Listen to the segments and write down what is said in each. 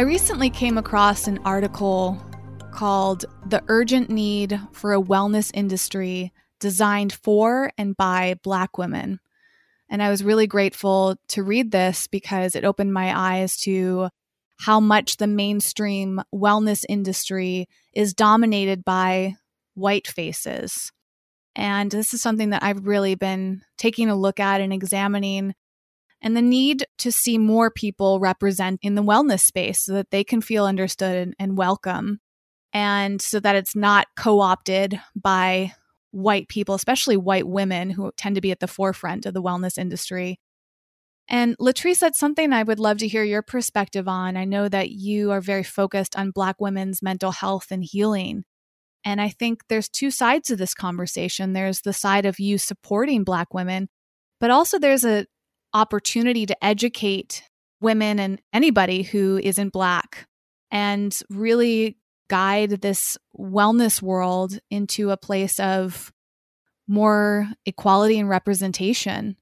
I recently came across an article called The Urgent Need for a Wellness Industry Designed for and by Black Women. And I was really grateful to read this because it opened my eyes to how much the mainstream wellness industry is dominated by white faces. And this is something that I've really been taking a look at and examining and the need to see more people represent in the wellness space so that they can feel understood and, and welcome. And so that it's not co-opted by white people especially white women who tend to be at the forefront of the wellness industry. And latrice that's something i would love to hear your perspective on. I know that you are very focused on black women's mental health and healing. And i think there's two sides to this conversation. There's the side of you supporting black women but also there's a opportunity to educate women and anybody who isn't Black and really guide this wellness world into a place of more equality and representation.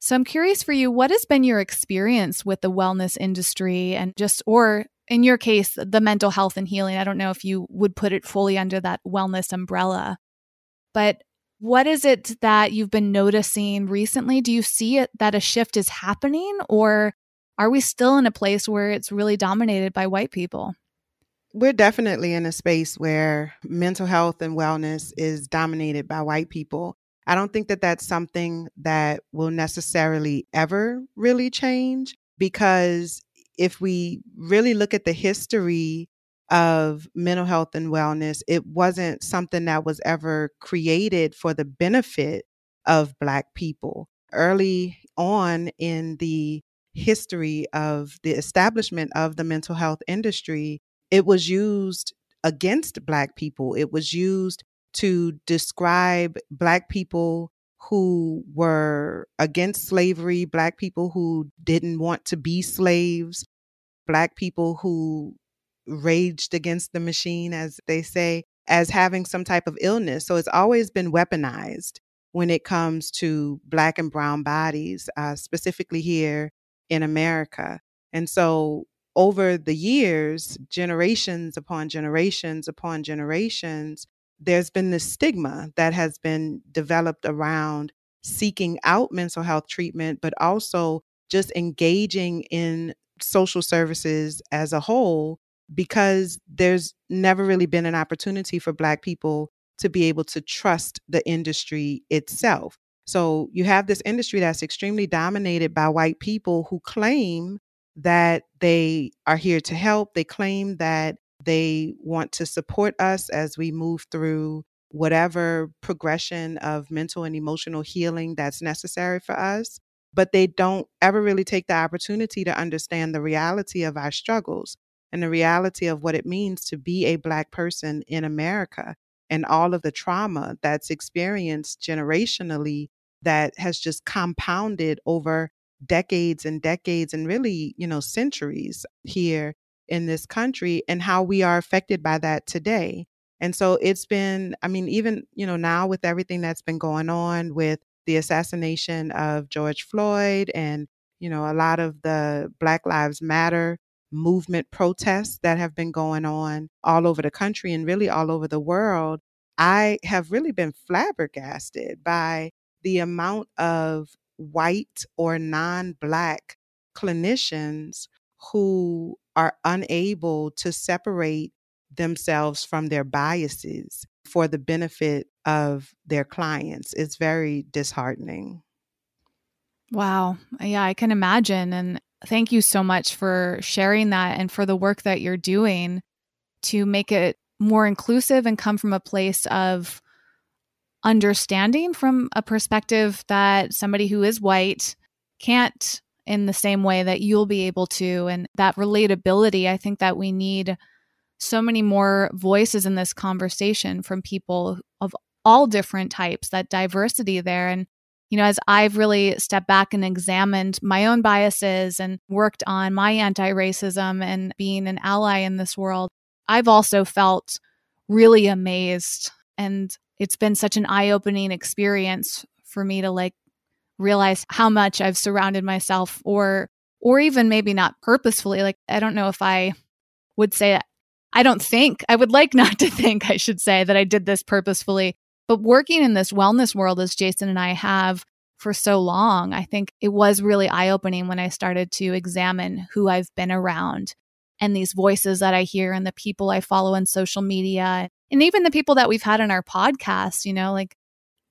So I'm curious for you, what has been your experience with the wellness industry and just, or in your case, the mental health and healing? I don't know if you would put it fully under that wellness umbrella, but what is it that you've been noticing recently? Do you see it that a shift is happening, or are we still in a place where it's really dominated by white people? We're definitely in a space where mental health and wellness is dominated by white people. I don't think that that's something that will necessarily ever really change because if we really look at the history of mental health and wellness, it wasn't something that was ever created for the benefit of Black people. Early on in the history of the establishment of the mental health industry, it was used against Black people. It was used to describe Black people who were against slavery, Black people who didn't want to be slaves, Black people who raged against the machine, as they say, as having some type of illness. So it's always been weaponized when it comes to Black and Brown bodies, uh, specifically here in America. And so over the years, generations upon generations upon generations, there's been this stigma that has been developed around seeking out mental health treatment, but also just engaging in social services as a whole because there's never really been an opportunity for Black people to be able to trust the industry itself. So you have this industry that's extremely dominated by white people who claim that they are here to help. They claim that they want to support us as we move through whatever progression of mental and emotional healing that's necessary for us. But they don't ever really take the opportunity to understand the reality of our struggles and the reality of what it means to be a Black person in America and all of the trauma that's experienced generationally that has just compounded over decades and decades and really, you know, centuries here in this country and how we are affected by that today. And so it's been, I mean, even, you know, now with everything that's been going on with the assassination of George Floyd and, you know, a lot of the Black Lives Matter movement protests that have been going on all over the country and really all over the world, I have really been flabbergasted by the amount of white or non Black clinicians who are unable to separate themselves from their biases for the benefit of their clients. It's very disheartening. Wow. Yeah, I can imagine. And thank you so much for sharing that and for the work that you're doing to make it more inclusive and come from a place of understanding from a perspective that somebody who is white can't in the same way that you'll be able to and that relatability i think that we need so many more voices in this conversation from people of all different types, that diversity there. And, you know, as I've really stepped back and examined my own biases and worked on my anti racism and being an ally in this world, I've also felt really amazed. And it's been such an eye opening experience for me to like realize how much I've surrounded myself or or even maybe not purposefully like I don't know if I would say I don't think I would like not to think I should say that I did this purposefully but working in this wellness world as Jason and I have for so long I think it was really eye opening when I started to examine who I've been around and these voices that I hear and the people I follow on social media and even the people that we've had on our podcast, you know, like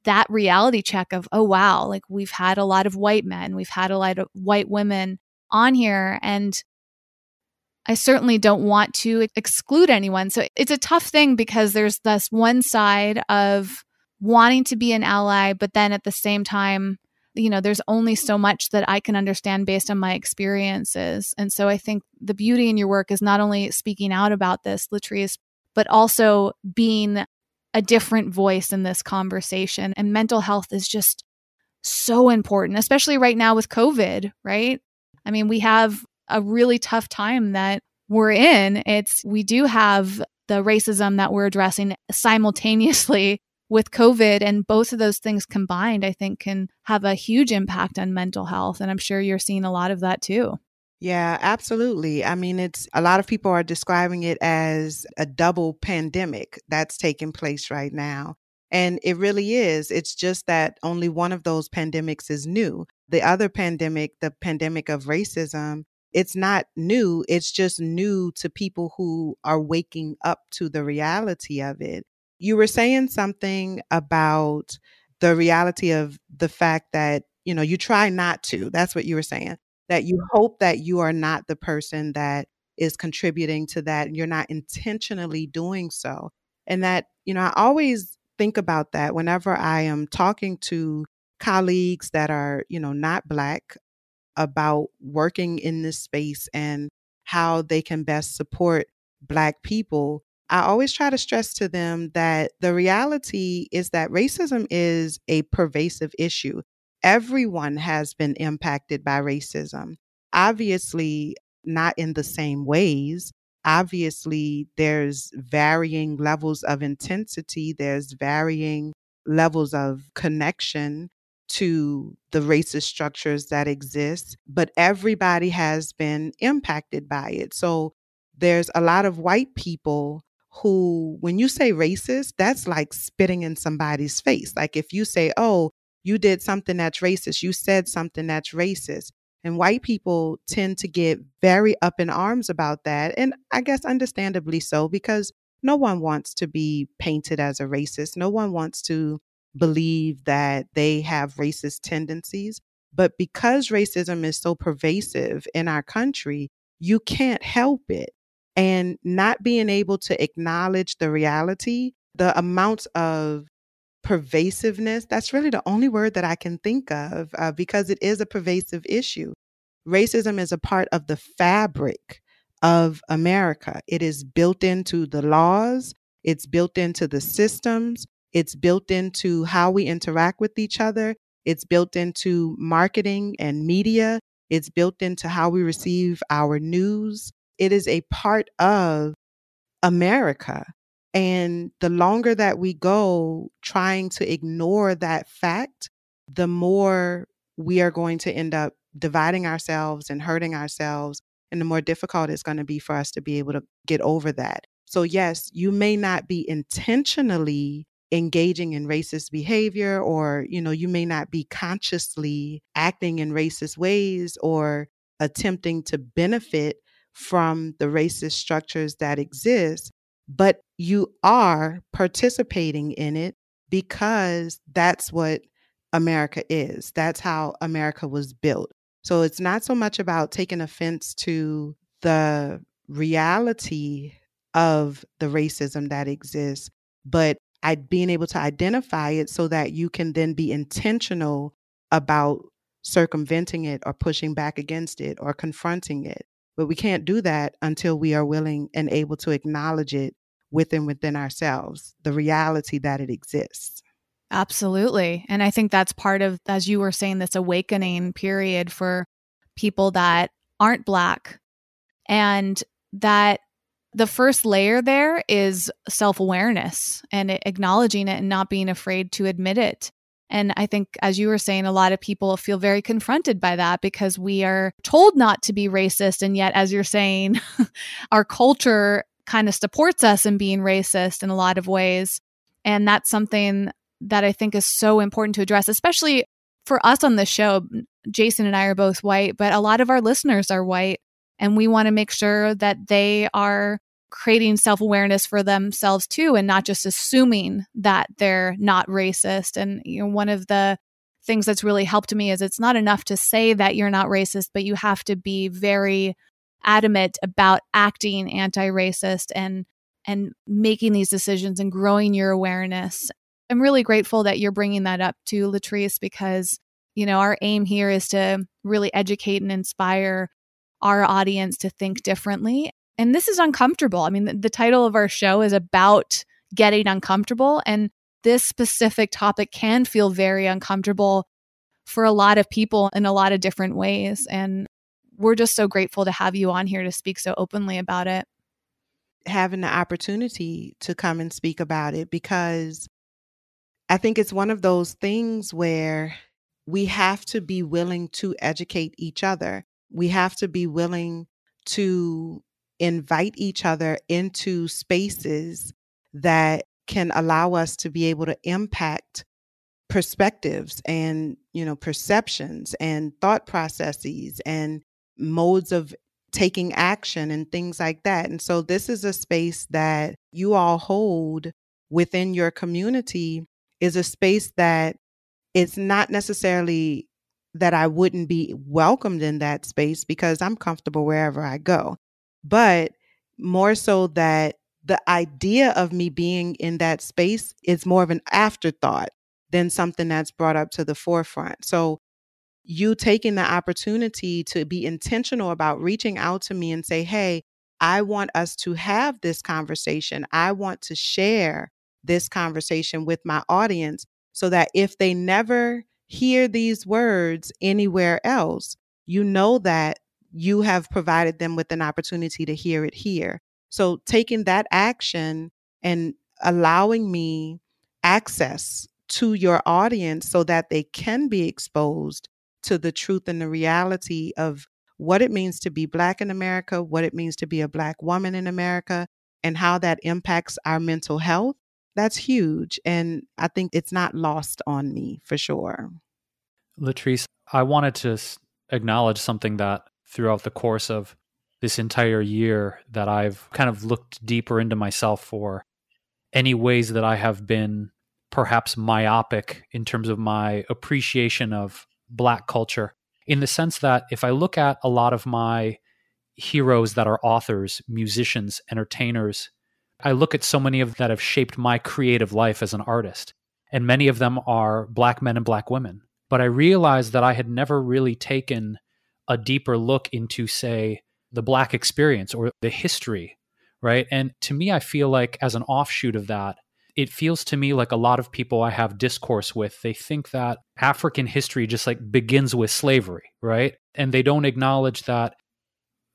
that reality check of, oh, wow, like we've had a lot of white men, we've had a lot of white women on here. And I certainly don't want to exclude anyone. So it's a tough thing because there's this one side of wanting to be an ally, but then at the same time, you know, there's only so much that I can understand based on my experiences. And so I think the beauty in your work is not only speaking out about this, Latrice, but also being a different voice in this conversation. And mental health is just so important, especially right now with COVID, right? I mean, we have a really tough time that we're in. It's we do have the racism that we're addressing simultaneously with COVID, and both of those things combined, I think, can have a huge impact on mental health. And I'm sure you're seeing a lot of that too. Yeah, absolutely. I mean, it's a lot of people are describing it as a double pandemic that's taking place right now. And it really is. It's just that only one of those pandemics is new. The other pandemic, the pandemic of racism, it's not new. It's just new to people who are waking up to the reality of it. You were saying something about the reality of the fact that, you know, you try not to. That's what you were saying that you mm-hmm. hope that you are not the person that is contributing to that and you're not intentionally doing so. And that, you know, I always think about that whenever I am talking to colleagues that are, you know, not Black about working in this space and how they can best support Black people. I always try to stress to them that the reality is that racism is a pervasive issue everyone has been impacted by racism. Obviously, not in the same ways. Obviously, there's varying levels of intensity, there's varying levels of connection to the racist structures that exist, but everybody has been impacted by it. So there's a lot of white people who, when you say racist, that's like spitting in somebody's face. Like if you say, oh, you did something that's racist, you said something that's racist. And white people tend to get very up in arms about that. And I guess understandably so, because no one wants to be painted as a racist. No one wants to believe that they have racist tendencies. But because racism is so pervasive in our country, you can't help it. And not being able to acknowledge the reality, the amounts of pervasiveness, that's really the only word that I can think of uh, because it is a pervasive issue. Racism is a part of the fabric of America. It is built into the laws, it's built into the systems, it's built into how we interact with each other, it's built into marketing and media, it's built into how we receive our news. It is a part of America. And the longer that we go trying to ignore that fact, the more we are going to end up dividing ourselves and hurting ourselves. And the more difficult it's going to be for us to be able to get over that. So, yes, you may not be intentionally engaging in racist behavior or you know you may not be consciously acting in racist ways or attempting to benefit from the racist structures that exist but you are participating in it because that's what America is. That's how America was built. So it's not so much about taking offense to the reality of the racism that exists, but I, being able to identify it so that you can then be intentional about circumventing it or pushing back against it or confronting it. But we can't do that until we are willing and able to acknowledge it within within ourselves, the reality that it exists. Absolutely. And I think that's part of, as you were saying, this awakening period for people that aren't Black. And that the first layer there is self awareness and acknowledging it and not being afraid to admit it. And I think, as you were saying, a lot of people feel very confronted by that because we are told not to be racist. And yet, as you're saying, our culture kind of supports us in being racist in a lot of ways. And that's something that I think is so important to address, especially for us on the show. Jason and I are both white, but a lot of our listeners are white. And we want to make sure that they are creating self awareness for themselves too, and not just assuming that they're not racist. And, you know, one of the things that's really helped me is it's not enough to say that you're not racist, but you have to be very adamant about acting anti-racist and and making these decisions and growing your awareness. I'm really grateful that you're bringing that up to Latrice because you know our aim here is to really educate and inspire our audience to think differently. And this is uncomfortable. I mean, the, the title of our show is about getting uncomfortable and this specific topic can feel very uncomfortable for a lot of people in a lot of different ways. And we're just so grateful to have you on here to speak so openly about it. Having the opportunity to come and speak about it because I think it's one of those things where we have to be willing to educate each other. We have to be willing to invite each other into spaces that can allow us to be able to impact perspectives and you know perceptions and thought processes and modes of taking action and things like that. And so this is a space that you all hold within your community is a space that it's not necessarily that I wouldn't be welcomed in that space because I'm comfortable wherever I go, but more so that the idea of me being in that space is more of an afterthought than something that's brought up to the forefront. So you taking the opportunity to be intentional about reaching out to me and say, Hey, I want us to have this conversation. I want to share this conversation with my audience so that if they never hear these words anywhere else, you know that you have provided them with an opportunity to hear it here. So taking that action and allowing me access to your audience so that they can be exposed to the truth and the reality of what it means to be Black in America, what it means to be a Black woman in America, and how that impacts our mental health, that's huge. And I think it's not lost on me for sure. Latrice, I wanted to acknowledge something that throughout the course of this entire year that I've kind of looked deeper into myself for any ways that I have been perhaps myopic in terms of my appreciation of black culture in the sense that if I look at a lot of my heroes that are authors, musicians, entertainers, I look at so many of that have shaped my creative life as an artist. And many of them are black men and black women. But I realized that I had never really taken a deeper look into, say, the black experience or the history, right? And to me, I feel like as an offshoot of that, it feels to me like a lot of people I have discourse with, they think that African history just like begins with slavery, right? And they don't acknowledge that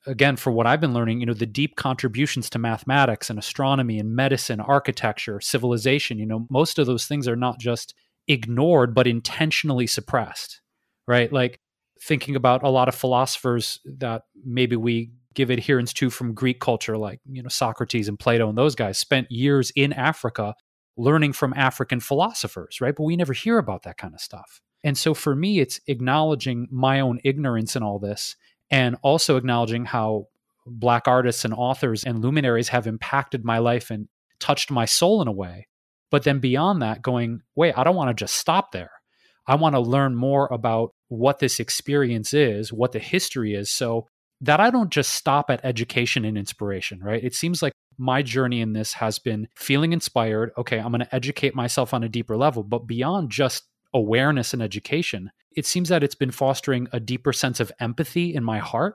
again for what I've been learning, you know, the deep contributions to mathematics and astronomy and medicine, architecture, civilization, you know, most of those things are not just ignored but intentionally suppressed, right? Like thinking about a lot of philosophers that maybe we give adherence to from Greek culture, like you know Socrates and Plato and those guys, spent years in Africa learning from African philosophers, right? But we never hear about that kind of stuff. And so for me, it's acknowledging my own ignorance in all this and also acknowledging how Black artists and authors and luminaries have impacted my life and touched my soul in a way. But then beyond that, going, wait, I don't want to just stop there. I want to learn more about what this experience is, what the history is, so that I don't just stop at education and inspiration, right? It seems like my journey in this has been feeling inspired. Okay, I'm going to educate myself on a deeper level, but beyond just awareness and education, it seems that it's been fostering a deeper sense of empathy in my heart,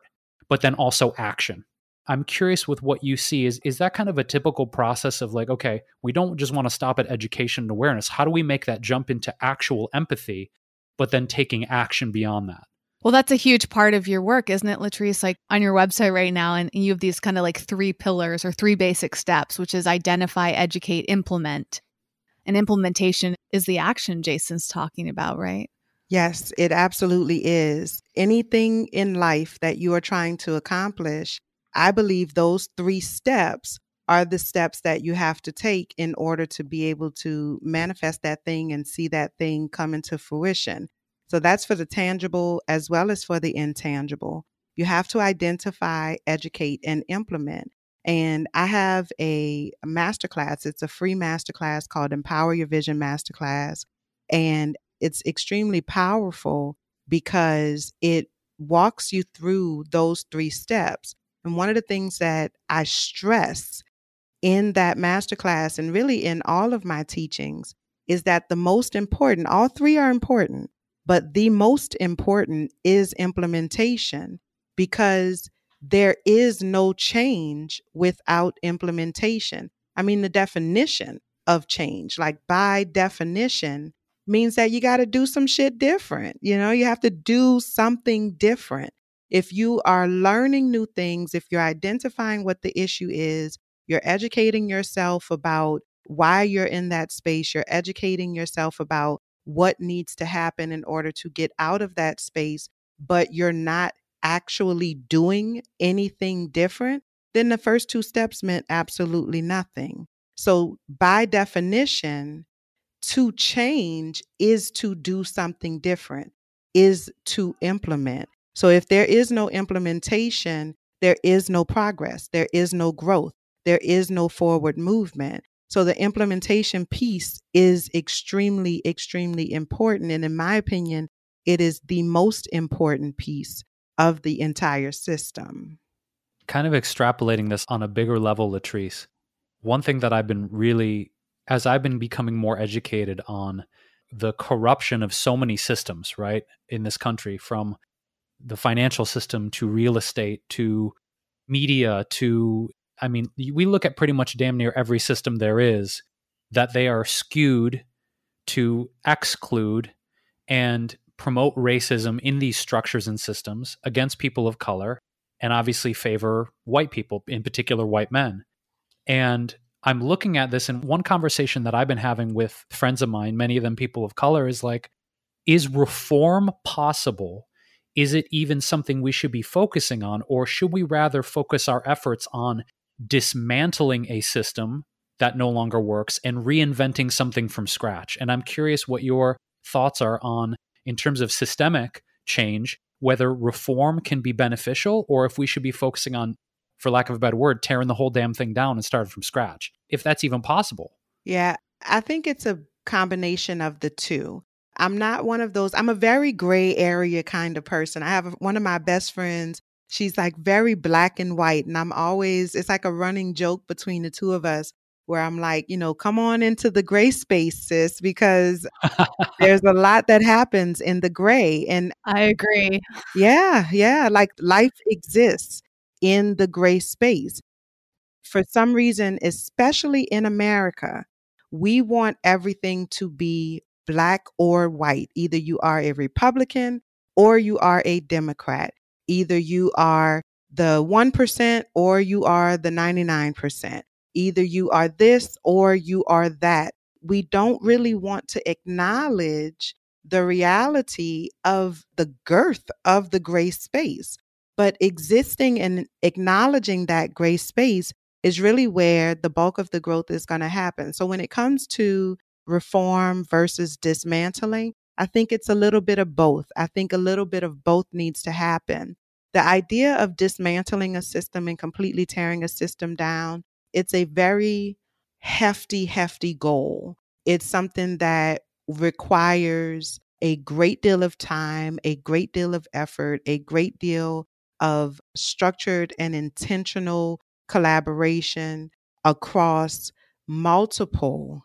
but then also action. I'm curious with what you see is is that kind of a typical process of like okay, we don't just want to stop at education and awareness. How do we make that jump into actual empathy but then taking action beyond that? Well, that's a huge part of your work, isn't it, Latrice? Like on your website right now, and you have these kind of like three pillars or three basic steps, which is identify, educate, implement. And implementation is the action Jason's talking about, right? Yes, it absolutely is. Anything in life that you are trying to accomplish, I believe those three steps are the steps that you have to take in order to be able to manifest that thing and see that thing come into fruition. So that's for the tangible as well as for the intangible. You have to identify, educate, and implement. And I have a masterclass. It's a free masterclass called Empower Your Vision Masterclass. And it's extremely powerful because it walks you through those three steps. And one of the things that I stress in that masterclass and really in all of my teachings is that the most important, all three are important, but the most important is implementation because there is no change without implementation. I mean, the definition of change, like by definition, means that you got to do some shit different. You know, you have to do something different. If you are learning new things, if you're identifying what the issue is, you're educating yourself about why you're in that space, you're educating yourself about what needs to happen in order to get out of that space, but you're not actually doing anything different, then the first two steps meant absolutely nothing. So, by definition, to change is to do something different, is to implement. So, if there is no implementation, there is no progress, there is no growth, there is no forward movement. So the implementation piece is extremely, extremely important. And in my opinion, it is the most important piece of the entire system. Kind of extrapolating this on a bigger level, Latrice, one thing that I've been really, as I've been becoming more educated on the corruption of so many systems, right, in this country, from the financial system to real estate to media to I mean, we look at pretty much damn near every system there is that they are skewed to exclude and promote racism in these structures and systems against people of color and obviously favor white people, in particular white men. And I'm looking at this, and one conversation that I've been having with friends of mine, many of them people of color, is like, is reform possible? Is it even something we should be focusing on? Or should we rather focus our efforts on dismantling a system that no longer works and reinventing something from scratch. And I'm curious what your thoughts are on, in terms of systemic change, whether reform can be beneficial or if we should be focusing on, for lack of a better word, tearing the whole damn thing down and starting from scratch, if that's even possible. Yeah, I think it's a combination of the two. I'm not one of those, I'm a very gray area kind of person. I have one of my best friends she's like very black and white. And I'm always, it's like a running joke between the two of us where I'm like, you know, come on into the gray space, sis, because there's a lot that happens in the gray. And I agree. Yeah, yeah. Like life exists in the gray space. For some reason, especially in America, we want everything to be black or white. Either you are a Republican or you are a Democrat. Either you are the 1% or you are the 99%. Either you are this or you are that. We don't really want to acknowledge the reality of the girth of the gray space. But existing and acknowledging that gray space is really where the bulk of the growth is going to happen. So when it comes to reform versus dismantling, I think it's a little bit of both. I think a little bit of both needs to happen. The idea of dismantling a system and completely tearing a system down, it's a very hefty, hefty goal. It's something that requires a great deal of time, a great deal of effort, a great deal of structured and intentional collaboration across multiple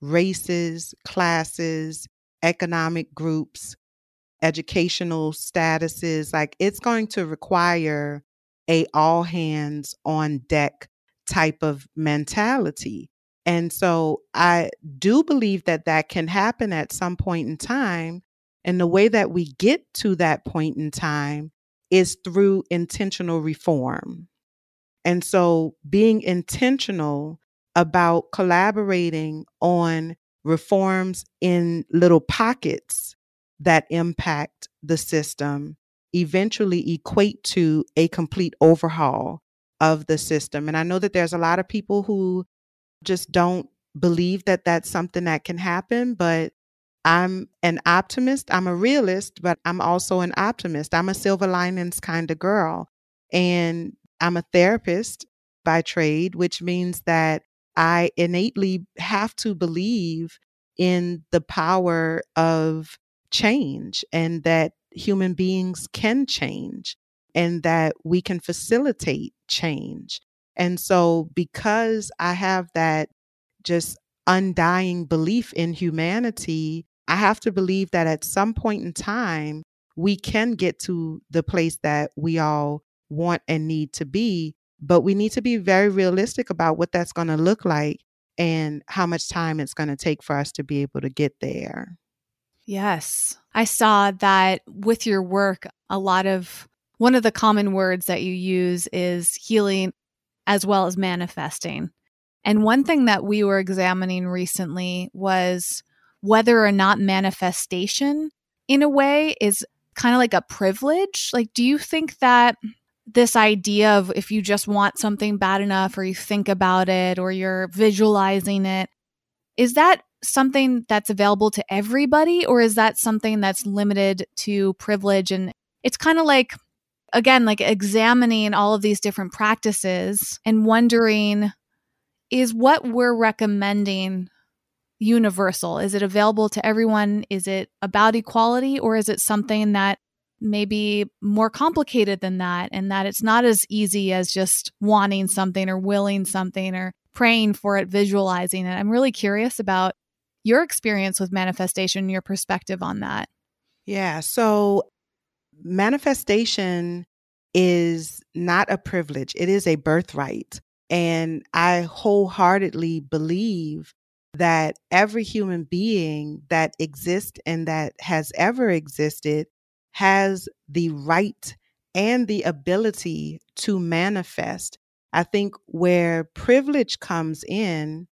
races, classes, economic groups, educational statuses. Like it's going to require a all hands on deck type of mentality. And so I do believe that that can happen at some point in time. And the way that we get to that point in time is through intentional reform. And so being intentional about collaborating on reforms in little pockets that impact the system eventually equate to a complete overhaul of the system. And I know that there's a lot of people who just don't believe that that's something that can happen, but I'm an optimist. I'm a realist, but I'm also an optimist. I'm a silver linings kind of girl. And I'm a therapist by trade, which means that I innately have to believe in the power of change and that human beings can change and that we can facilitate change. And so, because I have that just undying belief in humanity, I have to believe that at some point in time, we can get to the place that we all want and need to be. But we need to be very realistic about what that's going to look like and how much time it's going to take for us to be able to get there. Yes. I saw that with your work, a lot of one of the common words that you use is healing as well as manifesting. And one thing that we were examining recently was whether or not manifestation, in a way, is kind of like a privilege. Like, do you think that this idea of if you just want something bad enough or you think about it or you're visualizing it, is that something that's available to everybody or is that something that's limited to privilege? And it's kind of like again like examining all of these different practices and wondering is what we're recommending universal? Is it available to everyone? Is it about equality or is it something that maybe more complicated than that and that it's not as easy as just wanting something or willing something or praying for it visualizing it i'm really curious about your experience with manifestation, your perspective on that. Yeah. So, manifestation is not a privilege, it is a birthright. And I wholeheartedly believe that every human being that exists and that has ever existed has the right and the ability to manifest. I think where privilege comes in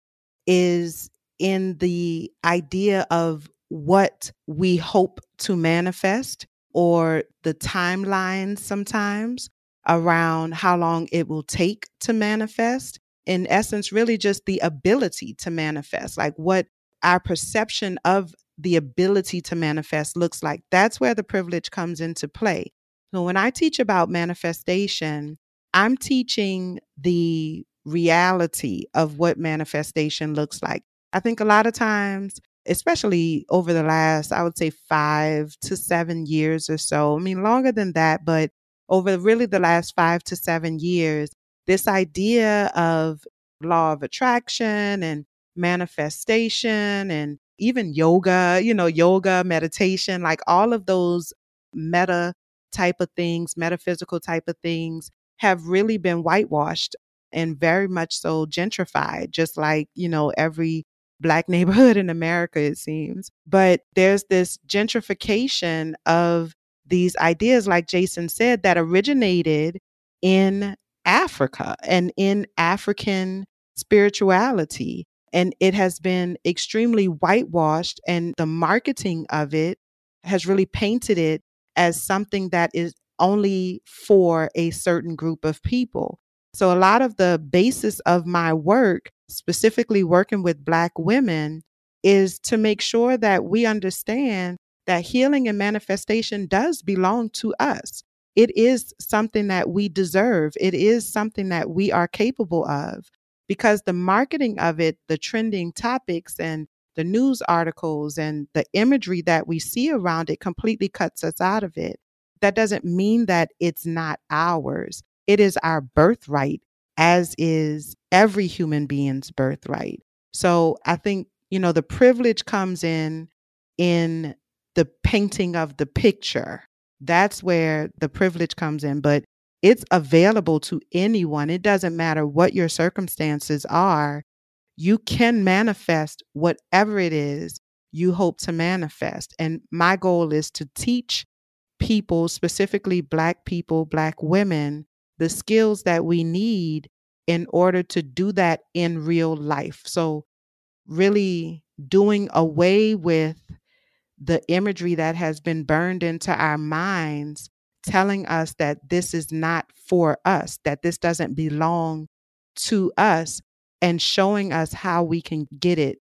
is in the idea of what we hope to manifest or the timeline sometimes around how long it will take to manifest. In essence, really just the ability to manifest, like what our perception of the ability to manifest looks like. That's where the privilege comes into play. So when I teach about manifestation, I'm teaching the reality of what manifestation looks like. I think a lot of times, especially over the last, I would say five to seven years or so, I mean, longer than that, but over really the last five to seven years, this idea of law of attraction and manifestation and even yoga, you know, yoga, meditation, like all of those meta type of things, metaphysical type of things have really been whitewashed and very much so gentrified, just like, you know, every black neighborhood in America, it seems. But there's this gentrification of these ideas, like Jason said, that originated in Africa and in African spirituality. And it has been extremely whitewashed, and the marketing of it has really painted it as something that is only for a certain group of people. So, a lot of the basis of my work specifically working with Black women, is to make sure that we understand that healing and manifestation does belong to us. It is something that we deserve, it is something that we are capable of because the marketing of it, the trending topics, and the news articles and the imagery that we see around it completely cuts us out of it. That doesn't mean that it's not ours. It is our birthright as is every human being's birthright. So I think, you know, the privilege comes in in the painting of the picture. That's where the privilege comes in. But it's available to anyone. It doesn't matter what your circumstances are. You can manifest whatever it is you hope to manifest. And my goal is to teach people, specifically Black people, Black women, the skills that we need in order to do that in real life. So, really doing away with the imagery that has been burned into our minds, telling us that this is not for us, that this doesn't belong to us, and showing us how we can get it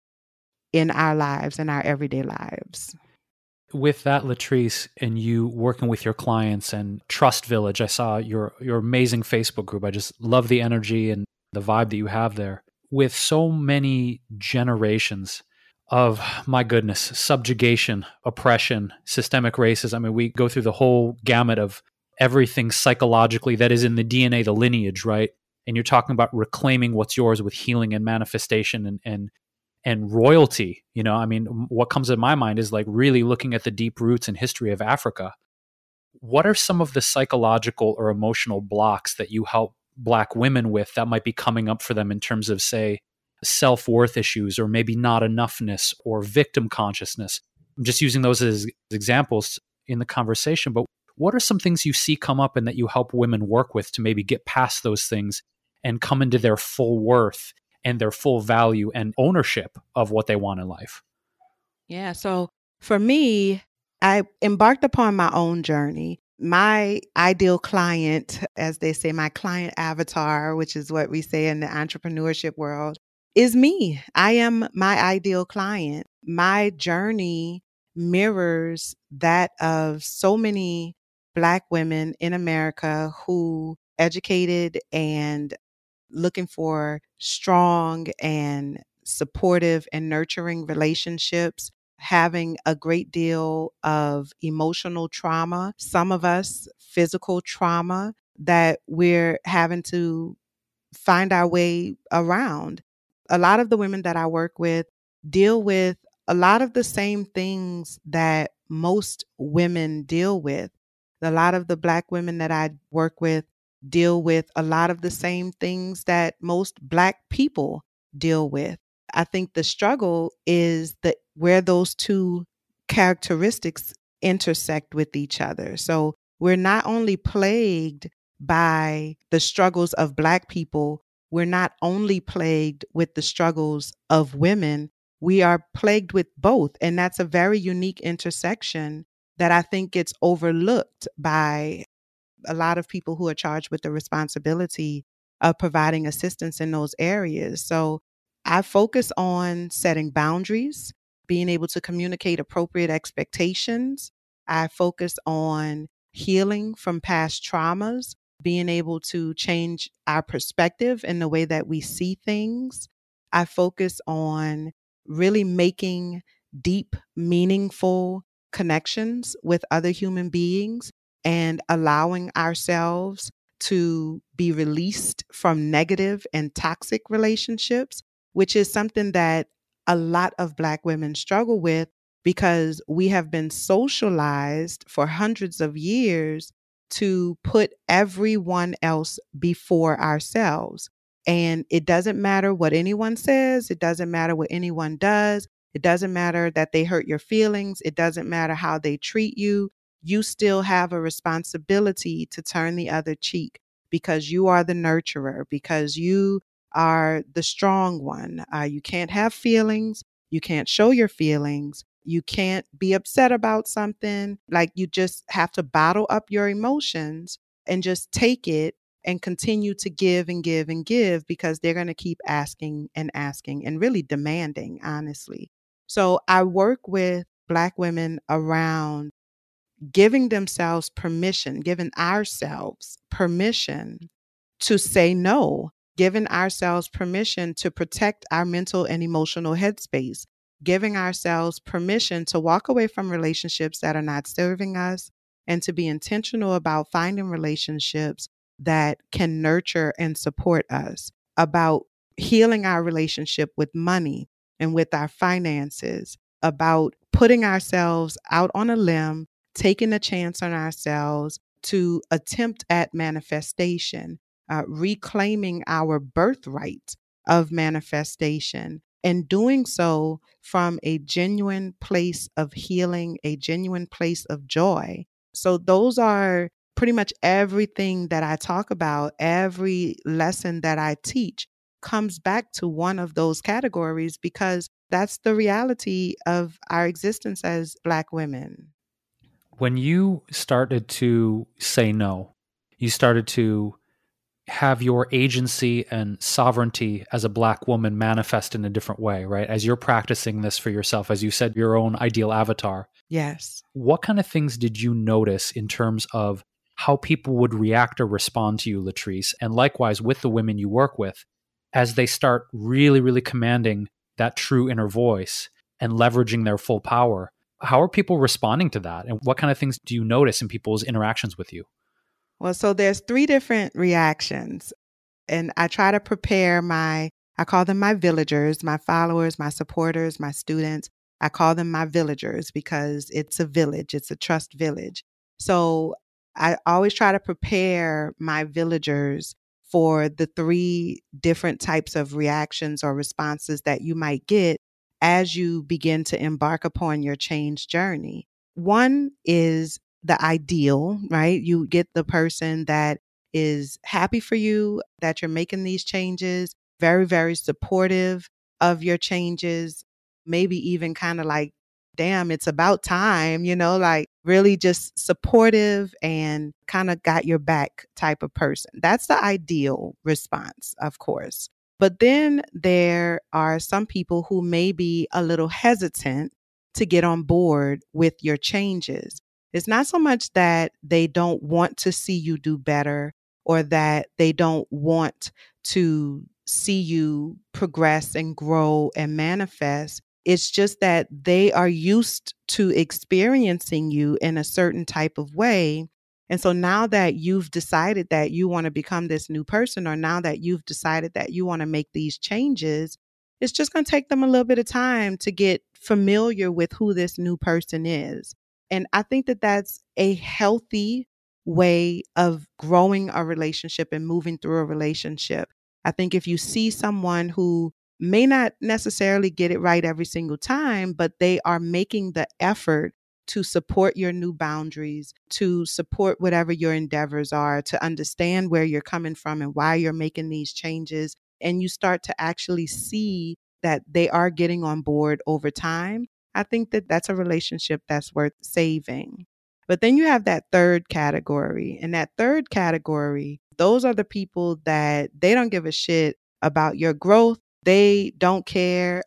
in our lives, in our everyday lives. With that, Latrice, and you working with your clients and Trust Village, I saw your your amazing Facebook group. I just love the energy and the vibe that you have there. With so many generations of my goodness, subjugation, oppression, systemic racism. I mean, we go through the whole gamut of everything psychologically that is in the DNA, the lineage, right? And you're talking about reclaiming what's yours with healing and manifestation and and and royalty. You know, I mean, what comes to my mind is like really looking at the deep roots and history of Africa. What are some of the psychological or emotional blocks that you help Black women with that might be coming up for them in terms of, say, self worth issues or maybe not enoughness or victim consciousness? I'm just using those as examples in the conversation, but what are some things you see come up and that you help women work with to maybe get past those things and come into their full worth and their full value and ownership of what they want in life? Yeah. So for me, I embarked upon my own journey. My ideal client, as they say, my client avatar, which is what we say in the entrepreneurship world, is me. I am my ideal client. My journey mirrors that of so many Black women in America who educated and looking for strong and supportive and nurturing relationships, having a great deal of emotional trauma, some of us physical trauma that we're having to find our way around. A lot of the women that I work with deal with a lot of the same things that most women deal with. A lot of the Black women that I work with deal with a lot of the same things that most black people deal with. I think the struggle is that where those two characteristics intersect with each other. So we're not only plagued by the struggles of black people, we're not only plagued with the struggles of women, we are plagued with both. And that's a very unique intersection that I think gets overlooked by a lot of people who are charged with the responsibility of providing assistance in those areas. So I focus on setting boundaries, being able to communicate appropriate expectations. I focus on healing from past traumas, being able to change our perspective in the way that we see things. I focus on really making deep, meaningful connections with other human beings and allowing ourselves to be released from negative and toxic relationships, which is something that a lot of Black women struggle with because we have been socialized for hundreds of years to put everyone else before ourselves. And it doesn't matter what anyone says, it doesn't matter what anyone does, it doesn't matter that they hurt your feelings, it doesn't matter how they treat you you still have a responsibility to turn the other cheek because you are the nurturer, because you are the strong one. Uh, you can't have feelings. You can't show your feelings. You can't be upset about something. Like you just have to bottle up your emotions and just take it and continue to give and give and give because they're going to keep asking and asking and really demanding, honestly. So I work with Black women around giving themselves permission, giving ourselves permission to say no, giving ourselves permission to protect our mental and emotional headspace, giving ourselves permission to walk away from relationships that are not serving us and to be intentional about finding relationships that can nurture and support us, about healing our relationship with money and with our finances, about putting ourselves out on a limb taking a chance on ourselves, to attempt at manifestation, uh, reclaiming our birthright of manifestation, and doing so from a genuine place of healing, a genuine place of joy. So, those are pretty much everything that I talk about, every lesson that I teach comes back to one of those categories because that's the reality of our existence as Black women. When you started to say no, you started to have your agency and sovereignty as a black woman manifest in a different way, right? As you're practicing this for yourself, as you said, your own ideal avatar. Yes. What kind of things did you notice in terms of how people would react or respond to you, Latrice? And likewise with the women you work with, as they start really, really commanding that true inner voice and leveraging their full power. How are people responding to that? And what kind of things do you notice in people's interactions with you? Well, so there's three different reactions. And I try to prepare my, I call them my villagers, my followers, my supporters, my students. I call them my villagers because it's a village, it's a trust village. So I always try to prepare my villagers for the three different types of reactions or responses that you might get as you begin to embark upon your change journey. One is the ideal, right? You get the person that is happy for you that you're making these changes, very, very supportive of your changes, maybe even kind of like, damn, it's about time, you know, like really just supportive and kind of got your back type of person. That's the ideal response, of course. But then there are some people who may be a little hesitant to get on board with your changes. It's not so much that they don't want to see you do better or that they don't want to see you progress and grow and manifest. It's just that they are used to experiencing you in a certain type of way. And so now that you've decided that you want to become this new person, or now that you've decided that you want to make these changes, it's just going to take them a little bit of time to get familiar with who this new person is. And I think that that's a healthy way of growing a relationship and moving through a relationship. I think if you see someone who may not necessarily get it right every single time, but they are making the effort to support your new boundaries, to support whatever your endeavors are, to understand where you're coming from and why you're making these changes. And you start to actually see that they are getting on board over time. I think that that's a relationship that's worth saving. But then you have that third category. And that third category, those are the people that they don't give a shit about your growth. They don't care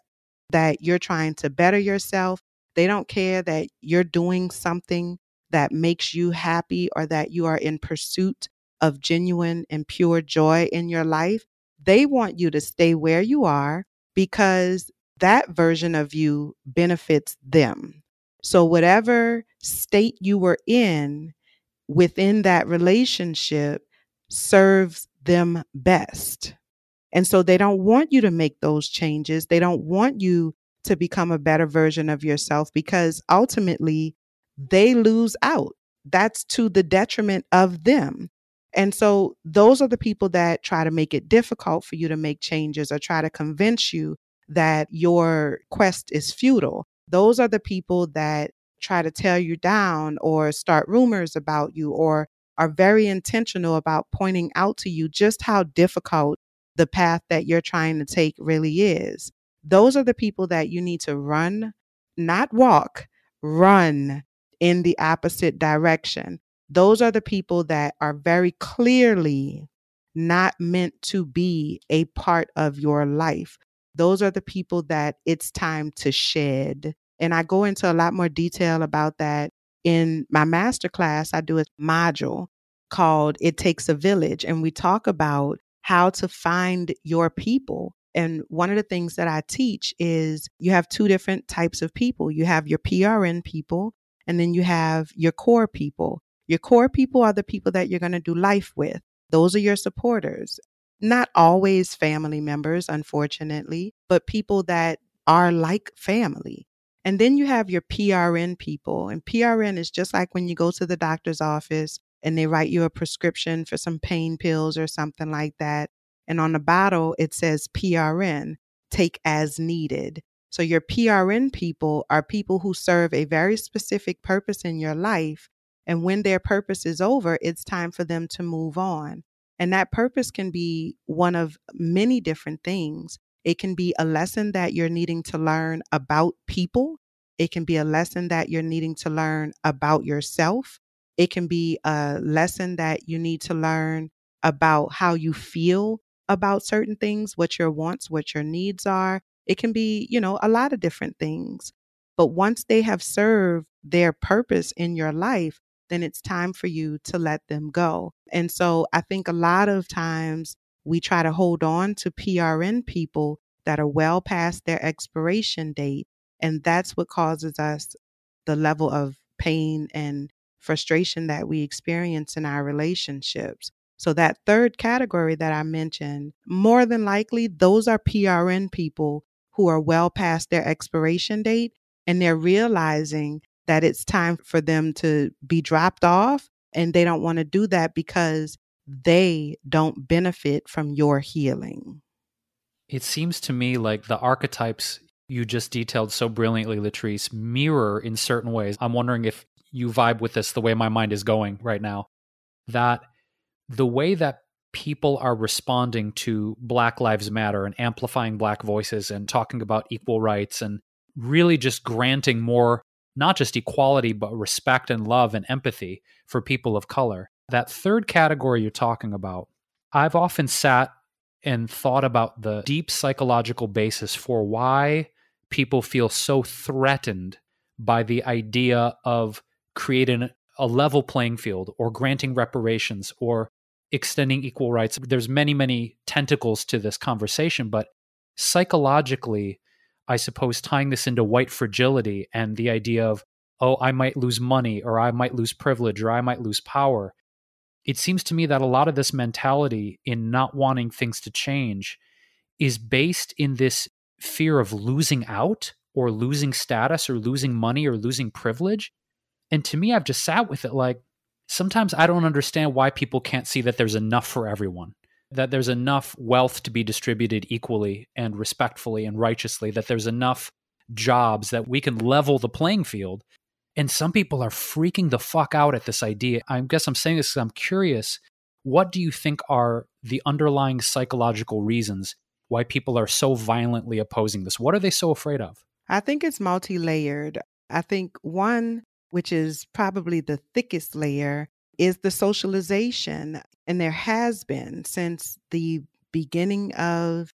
that you're trying to better yourself. They don't care that you're doing something that makes you happy or that you are in pursuit of genuine and pure joy in your life. They want you to stay where you are because that version of you benefits them. So, whatever state you were in within that relationship serves them best. And so, they don't want you to make those changes. They don't want you to become a better version of yourself because ultimately they lose out. That's to the detriment of them. And so, those are the people that try to make it difficult for you to make changes or try to convince you that your quest is futile. Those are the people that try to tear you down or start rumors about you or are very intentional about pointing out to you just how difficult the path that you're trying to take really is. Those are the people that you need to run, not walk, run in the opposite direction. Those are the people that are very clearly not meant to be a part of your life those are the people that it's time to shed. And I go into a lot more detail about that in my master class. I do a module called It Takes a Village, and we talk about how to find your people. And one of the things that I teach is you have two different types of people you have your PRN people, and then you have your core people. Your core people are the people that you're going to do life with. Those are your supporters not always family members, unfortunately, but people that are like family. And then you have your PRN people. And PRN is just like when you go to the doctor's office and they write you a prescription for some pain pills or something like that. And on the bottle, it says PRN, take as needed. So your PRN people are people who serve a very specific purpose in your life. And when their purpose is over, it's time for them to move on. And that purpose can be one of many different things. It can be a lesson that you're needing to learn about people. It can be a lesson that you're needing to learn about yourself. It can be a lesson that you need to learn about how you feel about certain things, what your wants, what your needs are. It can be, you know, a lot of different things. But once they have served their purpose in your life, then it's time for you to let them go. And so I think a lot of times we try to hold on to PRN people that are well past their expiration date. And that's what causes us the level of pain and frustration that we experience in our relationships. So, that third category that I mentioned, more than likely, those are PRN people who are well past their expiration date and they're realizing that it's time for them to be dropped off. And they don't want to do that because they don't benefit from your healing. It seems to me like the archetypes you just detailed so brilliantly, Latrice, mirror in certain ways. I'm wondering if you vibe with this the way my mind is going right now. That the way that people are responding to Black Lives Matter and amplifying Black voices and talking about equal rights and really just granting more, not just equality, but respect and love and empathy for people of color that third category you're talking about, I've often sat and thought about the deep psychological basis for why people feel so threatened by the idea of creating a level playing field or granting reparations or extending equal rights. There's many, many tentacles to this conversation, but psychologically, I suppose tying this into white fragility and the idea of, oh, I might lose money or I might lose privilege or I might lose power it seems to me that a lot of this mentality in not wanting things to change is based in this fear of losing out or losing status or losing money or losing privilege. And to me, I've just sat with it like sometimes I don't understand why people can't see that there's enough for everyone, that there's enough wealth to be distributed equally and respectfully and righteously, that there's enough jobs that we can level the playing field and some people are freaking the fuck out at this idea. I guess I'm saying this because I'm curious. What do you think are the underlying psychological reasons why people are so violently opposing this? What are they so afraid of? I think it's multi layered. I think one, which is probably the thickest layer, is the socialization. And there has been since the beginning of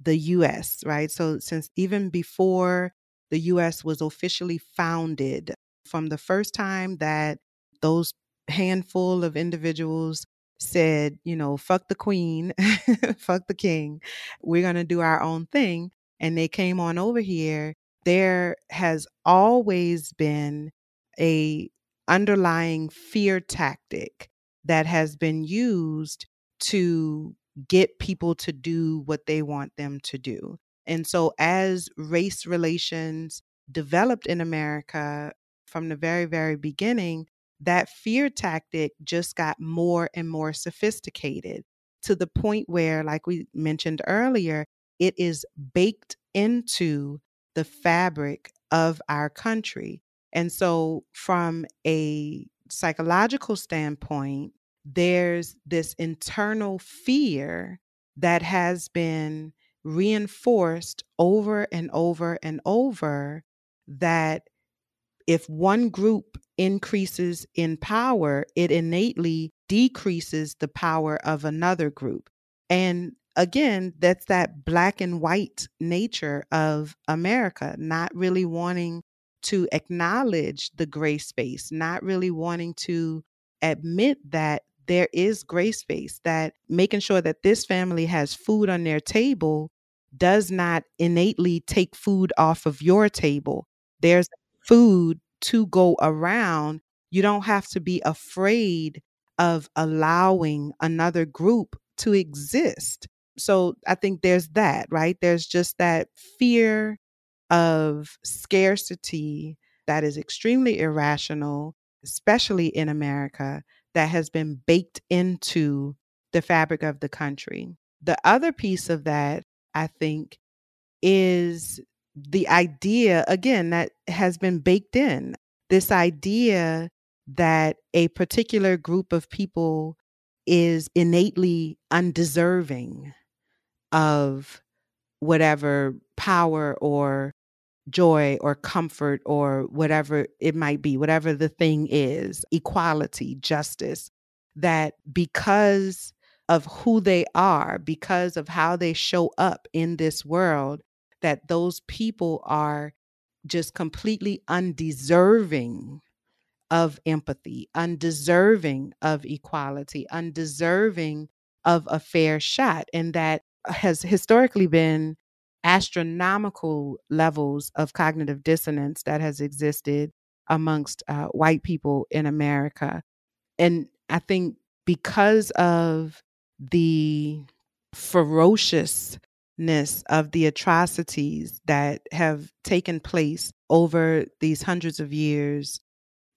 the US, right? So, since even before the US was officially founded, from the first time that those handful of individuals said, you know, fuck the queen, fuck the king, we're going to do our own thing. And they came on over here. There has always been a underlying fear tactic that has been used to get people to do what they want them to do. And so as race relations developed in America from the very, very beginning, that fear tactic just got more and more sophisticated to the point where, like we mentioned earlier, it is baked into the fabric of our country. And so, from a psychological standpoint, there's this internal fear that has been reinforced over and over and over that if one group increases in power, it innately decreases the power of another group. And again, that's that black and white nature of America, not really wanting to acknowledge the gray space, not really wanting to admit that there is gray space, that making sure that this family has food on their table does not innately take food off of your table. There's food to go around, you don't have to be afraid of allowing another group to exist. So I think there's that, right? There's just that fear of scarcity that is extremely irrational, especially in America, that has been baked into the fabric of the country. The other piece of that, I think, is the idea, again, that has been baked in this idea that a particular group of people is innately undeserving of whatever power or joy or comfort or whatever it might be, whatever the thing is, equality, justice, that because of who they are, because of how they show up in this world, that those people are just completely undeserving of empathy, undeserving of equality, undeserving of a fair shot. And that has historically been astronomical levels of cognitive dissonance that has existed amongst uh, white people in America. And I think because of the ferociousness of the atrocities that have taken place over these hundreds of years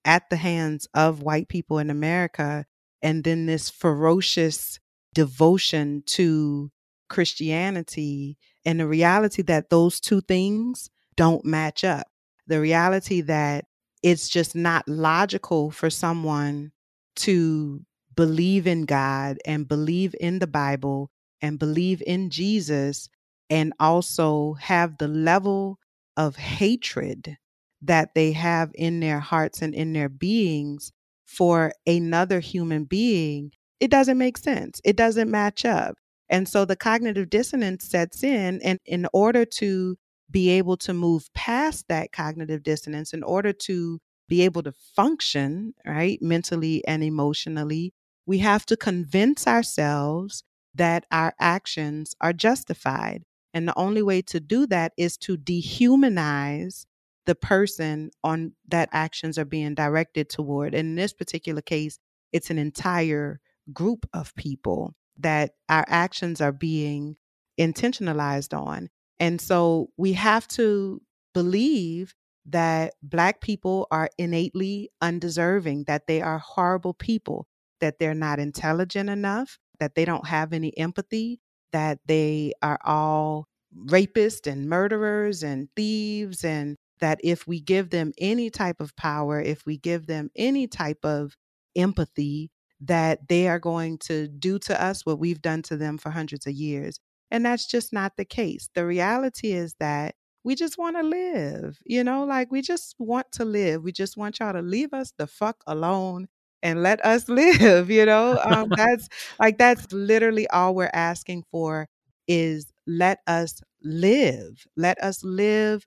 at the hands of white people in America, and then this ferocious devotion to Christianity, and the reality that those two things don't match up. The reality that it's just not logical for someone to believe in God and believe in the Bible and believe in Jesus and also have the level of hatred that they have in their hearts and in their beings for another human being, it doesn't make sense. It doesn't match up. And so the cognitive dissonance sets in. And in order to be able to move past that cognitive dissonance, in order to be able to function, right, mentally and emotionally, we have to convince ourselves that our actions are justified. And the only way to do that is to dehumanize the person on that actions are being directed toward. In this particular case, it's an entire group of people that our actions are being intentionalized on. And so we have to believe that Black people are innately undeserving, that they are horrible people, that they're not intelligent enough, that they don't have any empathy, that they are all rapists and murderers and thieves and that if we give them any type of power, if we give them any type of empathy, that they are going to do to us what we've done to them for hundreds of years. And that's just not the case. The reality is that we just want to live, you know, like we just want to live. We just want y'all to leave us the fuck alone and let us live, you know? Um, that's like, that's literally all we're asking for is let us live. Let us live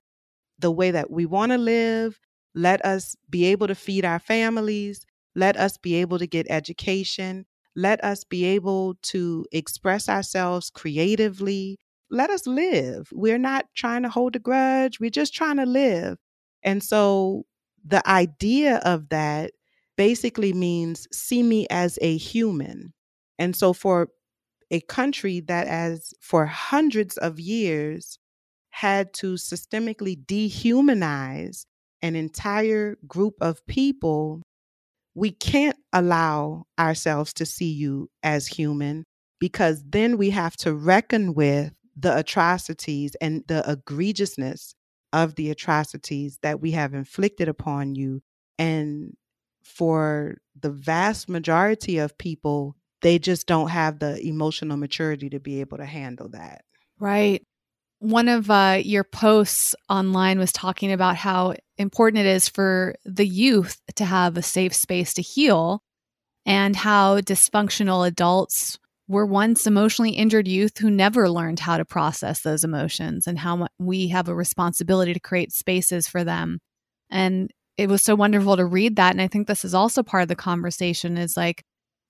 the way that we want to live. Let us be able to feed our families. Let us be able to get education. Let us be able to express ourselves creatively. Let us live. We're not trying to hold a grudge. We're just trying to live. And so the idea of that basically means see me as a human. And so for a country that has for hundreds of years had to systemically dehumanize an entire group of people, we can't allow ourselves to see you as human because then we have to reckon with the atrocities and the egregiousness of the atrocities that we have inflicted upon you. And for the vast majority of people, they just don't have the emotional maturity to be able to handle that. Right one of uh, your posts online was talking about how important it is for the youth to have a safe space to heal and how dysfunctional adults were once emotionally injured youth who never learned how to process those emotions and how we have a responsibility to create spaces for them. And it was so wonderful to read that. And i think this is also part of the conversation is like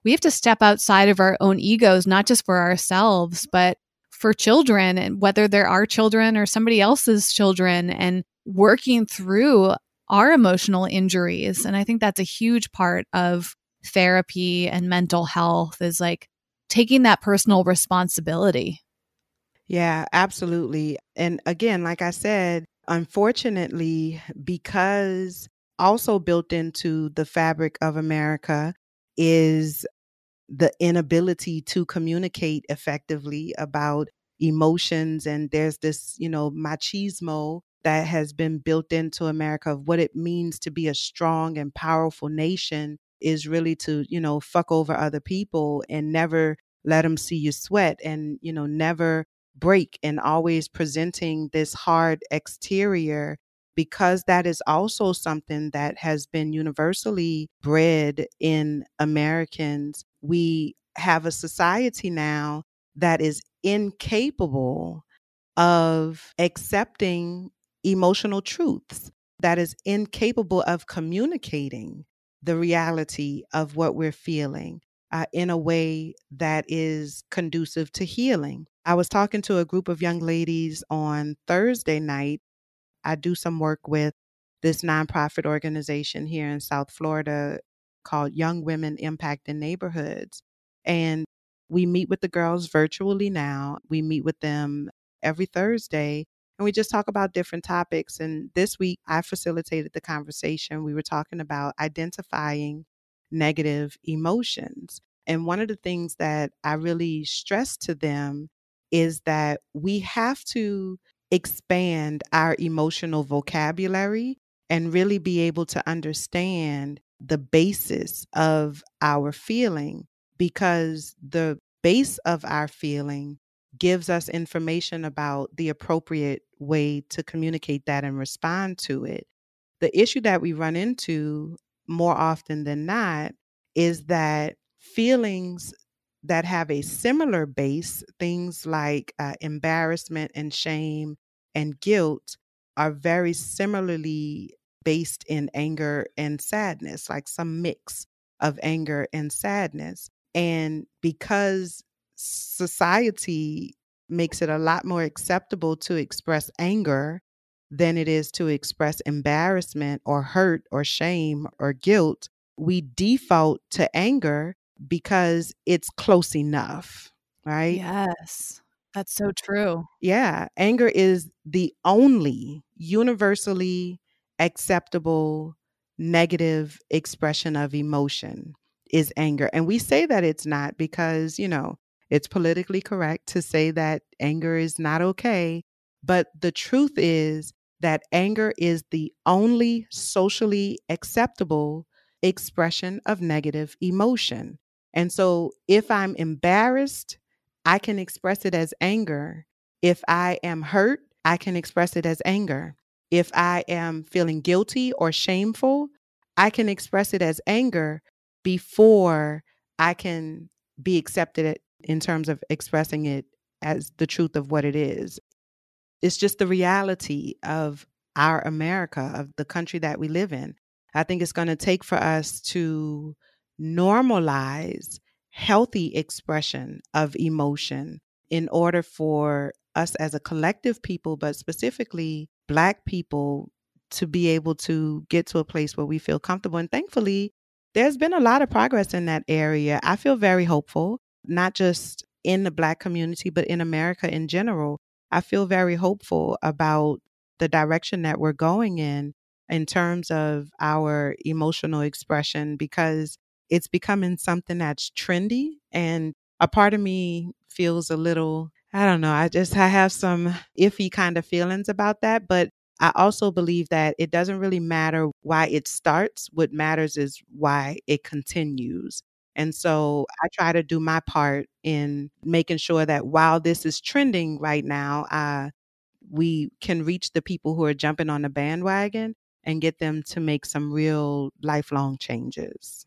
we have to step outside of our own egos not just for ourselves but for children and whether they're our children or somebody else's children and working through our emotional injuries. And I think that's a huge part of therapy and mental health is like taking that personal responsibility. Yeah, absolutely. And again, like I said, unfortunately, because also built into the fabric of America is the inability to communicate effectively about emotions and there's this you know machismo that has been built into america of what it means to be a strong and powerful nation is really to you know fuck over other people and never let them see you sweat and you know never break and always presenting this hard exterior because that is also something that has been universally bred in Americans. We have a society now that is incapable of accepting emotional truths, that is incapable of communicating the reality of what we're feeling uh, in a way that is conducive to healing. I was talking to a group of young ladies on Thursday night I do some work with this nonprofit organization here in South Florida called Young Women Impacting Neighborhoods. And we meet with the girls virtually now. We meet with them every Thursday and we just talk about different topics. And this week, I facilitated the conversation. We were talking about identifying negative emotions. And one of the things that I really stressed to them is that we have to expand our emotional vocabulary and really be able to understand the basis of our feeling because the base of our feeling gives us information about the appropriate way to communicate that and respond to it. The issue that we run into more often than not is that feelings that have a similar base, things like uh, embarrassment and shame and guilt are very similarly based in anger and sadness, like some mix of anger and sadness. And because society makes it a lot more acceptable to express anger than it is to express embarrassment or hurt or shame or guilt, we default to anger because it's close enough, right? Yes. That's so true. Yeah, anger is the only universally acceptable negative expression of emotion is anger. And we say that it's not because, you know, it's politically correct to say that anger is not okay. But the truth is that anger is the only socially acceptable expression of negative emotion. And so if I'm embarrassed, I can express it as anger. If I am hurt, I can express it as anger. If I am feeling guilty or shameful, I can express it as anger before I can be accepted in terms of expressing it as the truth of what it is. It's just the reality of our America, of the country that we live in. I think it's going to take for us to normalize healthy expression of emotion in order for us as a collective people, but specifically Black people, to be able to get to a place where we feel comfortable. And thankfully, there's been a lot of progress in that area. I feel very hopeful, not just in the Black community, but in America in general. I feel very hopeful about the direction that we're going in in terms of our emotional expression because it's becoming something that's trendy and a part of me feels a little I don't know, I just I have some iffy kind of feelings about that, but I also believe that it doesn't really matter why it starts. What matters is why it continues. And so I try to do my part in making sure that while this is trending right now, uh, we can reach the people who are jumping on the bandwagon and get them to make some real lifelong changes.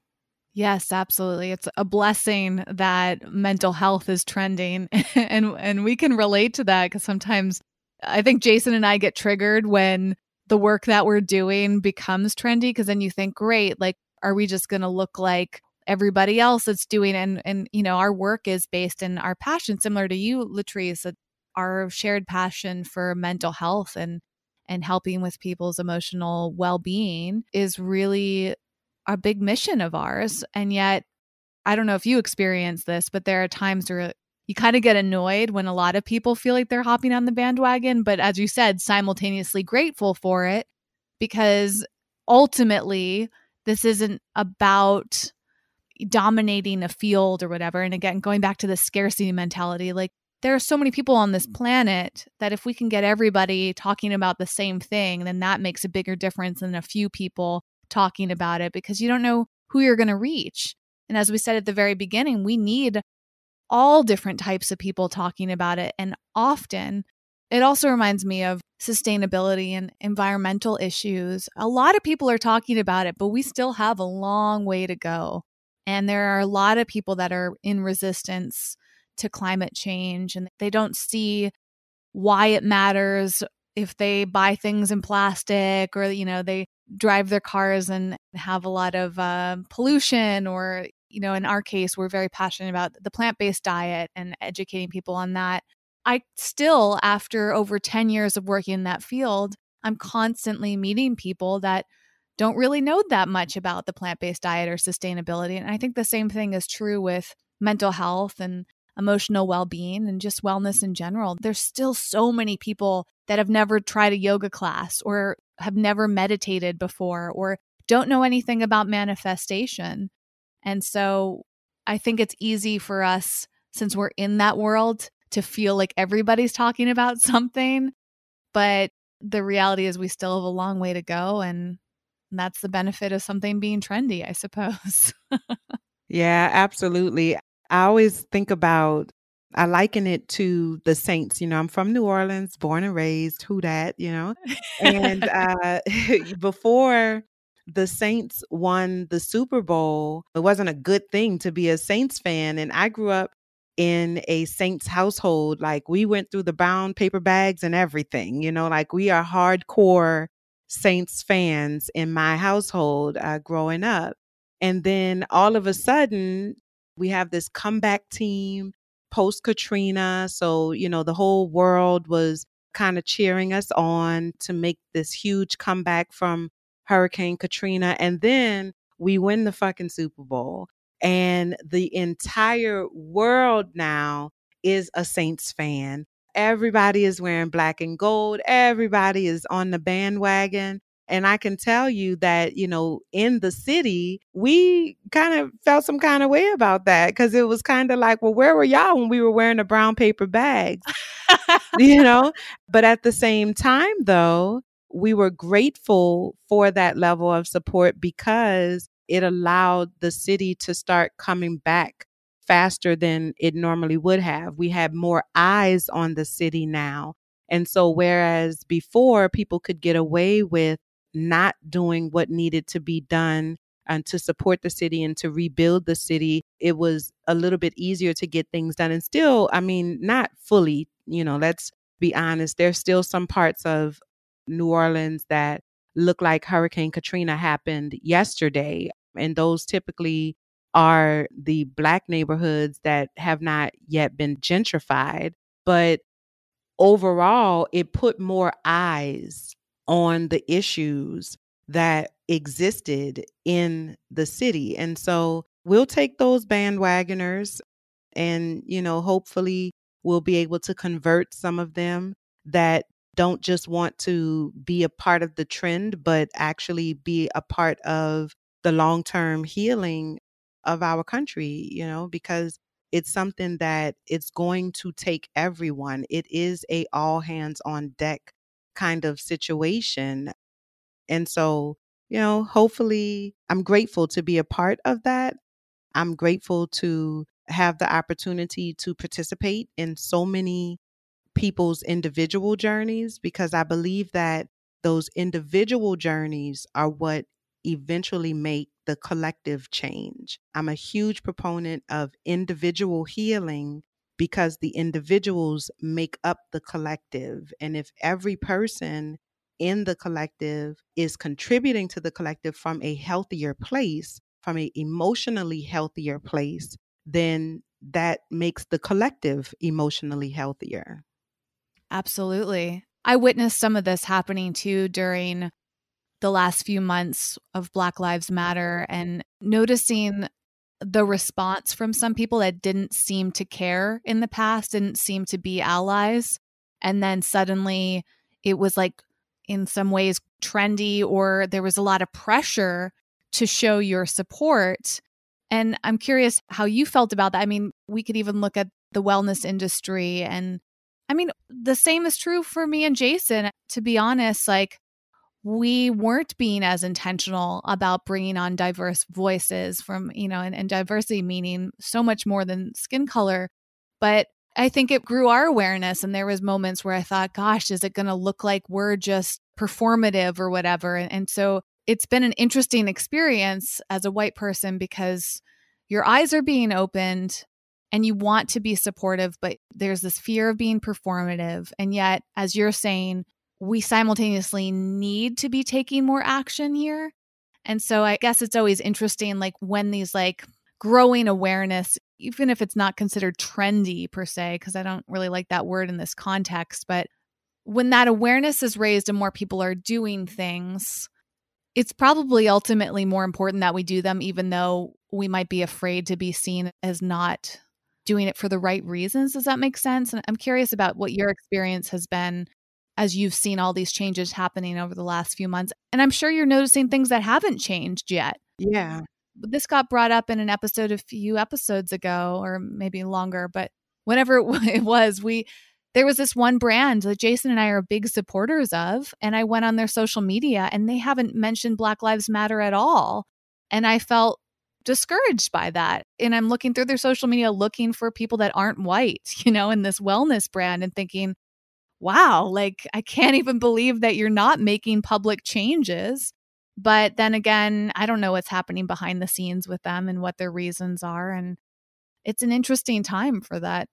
Yes, absolutely. It's a blessing that mental health is trending and and we can relate to that cuz sometimes I think Jason and I get triggered when the work that we're doing becomes trendy cuz then you think, "Great, like are we just going to look like everybody else that's doing and and you know, our work is based in our passion similar to you, Latrice, our shared passion for mental health and and helping with people's emotional well-being is really a big mission of ours. And yet, I don't know if you experience this, but there are times where you kind of get annoyed when a lot of people feel like they're hopping on the bandwagon. But as you said, simultaneously grateful for it because ultimately, this isn't about dominating a field or whatever. And again, going back to the scarcity mentality, like there are so many people on this mm. planet that if we can get everybody talking about the same thing, then that makes a bigger difference than a few people talking about it because you don't know who you're going to reach. And as we said at the very beginning, we need all different types of people talking about it. And often it also reminds me of sustainability and environmental issues. A lot of people are talking about it, but we still have a long way to go. And there are a lot of people that are in resistance to climate change and they don't see why it matters if they buy things in plastic or you know they drive their cars and have a lot of uh, pollution or you know in our case we're very passionate about the plant-based diet and educating people on that I still, after over 10 years of working in that field, I'm constantly meeting people that don't really know that much about the plant based diet or sustainability. And I think the same thing is true with mental health and emotional well being and just wellness in general. There's still so many people that have never tried a yoga class or have never meditated before or don't know anything about manifestation. And so I think it's easy for us, since we're in that world, to feel like everybody's talking about something. But the reality is, we still have a long way to go. And that's the benefit of something being trendy, I suppose. yeah, absolutely. I always think about, I liken it to the Saints. You know, I'm from New Orleans, born and raised, who that, you know? And uh, before the Saints won the Super Bowl, it wasn't a good thing to be a Saints fan. And I grew up in a Saints household. Like we went through the bound paper bags and everything, you know, like we are hardcore Saints fans in my household uh, growing up. And then all of a sudden, we have this comeback team post Katrina. So, you know, the whole world was kind of cheering us on to make this huge comeback from Hurricane Katrina. And then we win the fucking Super Bowl and the entire world now is a Saints fan. Everybody is wearing black and gold. Everybody is on the bandwagon. And I can tell you that, you know, in the city, we kind of felt some kind of way about that because it was kind of like, well, where were y'all when we were wearing the brown paper bags? you know? But at the same time, though, we were grateful for that level of support because it allowed the city to start coming back faster than it normally would have. We had more eyes on the city now. And so, whereas before people could get away with not doing what needed to be done and to support the city and to rebuild the city, it was a little bit easier to get things done. And still, I mean, not fully, you know, let's be honest, there's still some parts of New Orleans that look like Hurricane Katrina happened yesterday. And those typically are the black neighborhoods that have not yet been gentrified. But overall, it put more eyes on the issues that existed in the city. And so we'll take those bandwagoners and, you know, hopefully we'll be able to convert some of them that don't just want to be a part of the trend, but actually be a part of the long term healing of our country, you know, because it's something that it's going to take everyone. It is a all hands on deck kind of situation. And so, you know, hopefully I'm grateful to be a part of that. I'm grateful to have the opportunity to participate in so many people's individual journeys because I believe that those individual journeys are what eventually make the collective change. I'm a huge proponent of individual healing because the individuals make up the collective. And if every person in the collective is contributing to the collective from a healthier place, from an emotionally healthier place, then that makes the collective emotionally healthier. Absolutely. I witnessed some of this happening too during the last few months of Black Lives Matter and noticing the response from some people that didn't seem to care in the past, didn't seem to be allies. And then suddenly it was like, in some ways, trendy, or there was a lot of pressure to show your support. And I'm curious how you felt about that. I mean, we could even look at the wellness industry. And I mean, the same is true for me and Jason. To be honest, like, we weren't being as intentional about bringing on diverse voices from, you know, and, and diversity meaning so much more than skin color. But I think it grew our awareness. And there was moments where I thought, gosh, is it going to look like we're just performative or whatever? And, and so it's been an interesting experience as a white person because your eyes are being opened and you want to be supportive, but there's this fear of being performative. And yet, as you're saying, we simultaneously need to be taking more action here. And so I guess it's always interesting, like when these like growing awareness, even if it's not considered trendy per se, because I don't really like that word in this context, but when that awareness is raised and more people are doing things, it's probably ultimately more important that we do them, even though we might be afraid to be seen as not doing it for the right reasons. Does that make sense? And I'm curious about what your experience has been as you've seen all these changes happening over the last few months. And I'm sure you're noticing things that haven't changed yet. Yeah. This got brought up in an episode a few episodes ago, or maybe longer, but whenever it was, we there was this one brand that Jason and I are big supporters of. And I went on their social media and they haven't mentioned Black Lives Matter at all. And I felt discouraged by that. And I'm looking through their social media looking for people that aren't white, you know, in this wellness brand and thinking, wow, like I can't even believe that you're not making public changes. But then again, I don't know what's happening behind the scenes with them and what their reasons are. And it's an interesting time for that.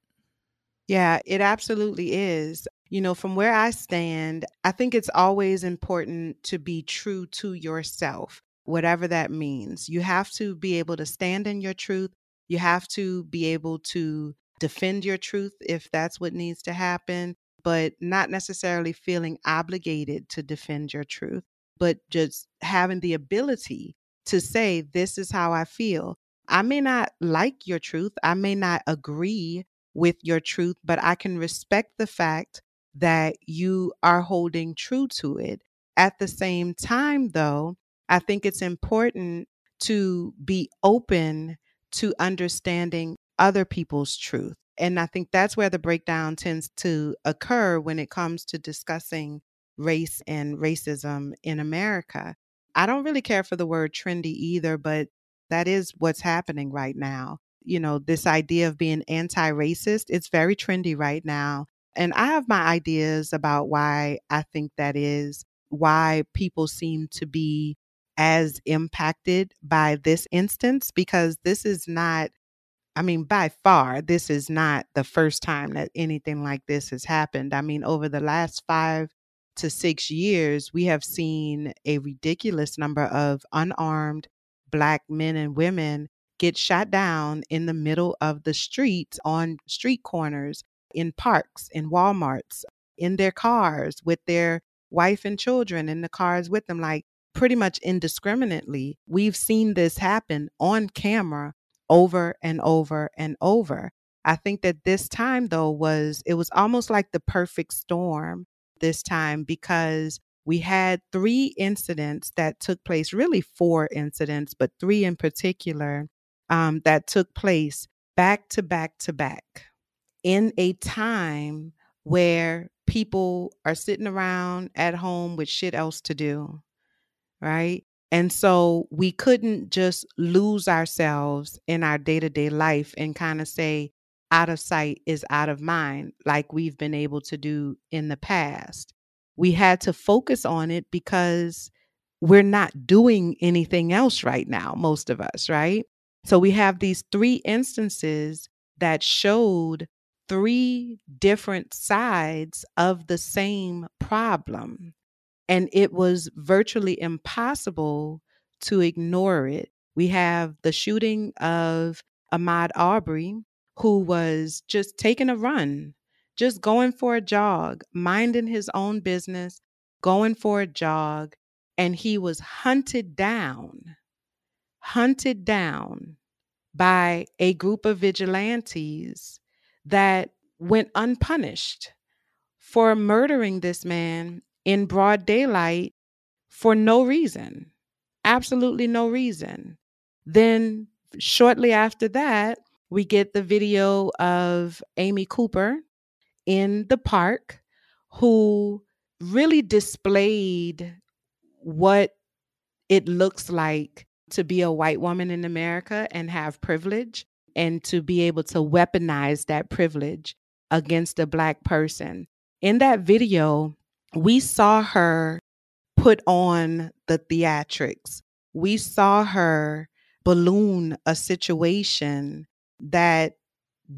Yeah, it absolutely is. You know, from where I stand, I think it's always important to be true to yourself, whatever that means. You have to be able to stand in your truth. You have to be able to defend your truth if that's what needs to happen but not necessarily feeling obligated to defend your truth, but just having the ability to say, This is how I feel. I may not like your truth, I may not agree with your truth, but I can respect the fact that you are holding true to it. At the same time, though, I think it's important to be open to understanding other people's truth. And I think that's where the breakdown tends to occur when it comes to discussing race and racism in America. I don't really care for the word trendy either, but that is what's happening right now. You know, this idea of being anti racist, it's very trendy right now. And I have my ideas about why I think that is, why people seem to be as impacted by this instance, because this is not I mean, by far, this is not the first time that anything like this has happened. I mean, over the last five to six years, we have seen a ridiculous number of unarmed Black men and women get shot down in the middle of the streets, on street corners, in parks, in Walmarts, in their cars with their wife and children in the cars with them, like pretty much indiscriminately. We've seen this happen on camera over and over and over. I think that this time though was it was almost like the perfect storm this time because we had three incidents that took place, really four incidents, but three in particular um, that took place back to back to back in a time where people are sitting around at home with shit else to do, right? And so we couldn't just lose ourselves in our day to day life and kind of say, out of sight is out of mind, like we've been able to do in the past. We had to focus on it because we're not doing anything else right now, most of us, right? So we have these three instances that showed three different sides of the same problem. And it was virtually impossible to ignore it. We have the shooting of Ahmaud Arbery, who was just taking a run, just going for a jog, minding his own business, going for a jog, and he was hunted down, hunted down by a group of vigilantes that went unpunished for murdering this man in broad daylight for no reason, absolutely no reason. Then Shortly after that, we get the video of Amy Cooper in the park who really displayed what it looks like to be a white woman in America and have privilege and to be able to weaponize that privilege against a black person. In that video, we saw her put on the theatrics. We saw her balloon a situation that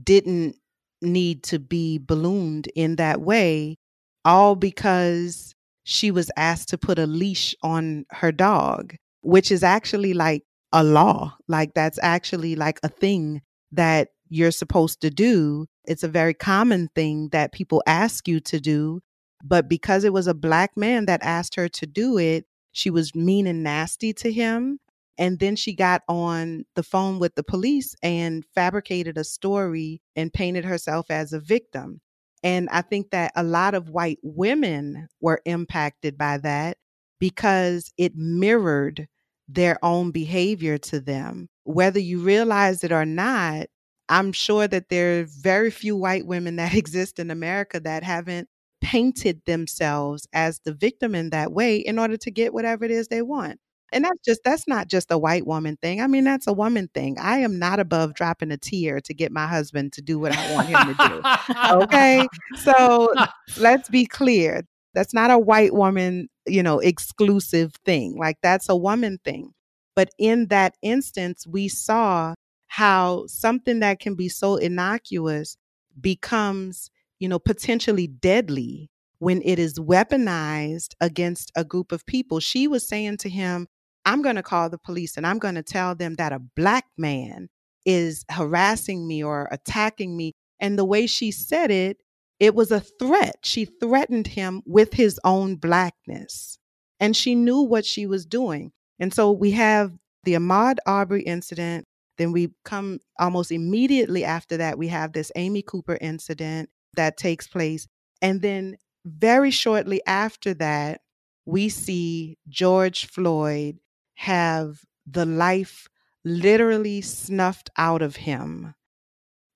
didn't need to be ballooned in that way, all because she was asked to put a leash on her dog, which is actually like a law. Like, that's actually like a thing that you're supposed to do. It's a very common thing that people ask you to do. But because it was a black man that asked her to do it, she was mean and nasty to him. And then she got on the phone with the police and fabricated a story and painted herself as a victim. And I think that a lot of white women were impacted by that because it mirrored their own behavior to them. Whether you realize it or not, I'm sure that there are very few white women that exist in America that haven't painted themselves as the victim in that way in order to get whatever it is they want. And that's just that's not just a white woman thing. I mean, that's a woman thing. I am not above dropping a tear to get my husband to do what I want him to do. okay? So, let's be clear. That's not a white woman, you know, exclusive thing. Like that's a woman thing. But in that instance, we saw how something that can be so innocuous becomes, you know, potentially deadly when it is weaponized against a group of people. She was saying to him, I'm going to call the police and I'm going to tell them that a black man is harassing me or attacking me. And the way she said it, it was a threat. She threatened him with his own blackness. And she knew what she was doing. And so we have the Ahmaud Arbery incident. Then we come almost immediately after that, we have this Amy Cooper incident that takes place. And then very shortly after that, we see George Floyd have the life literally snuffed out of him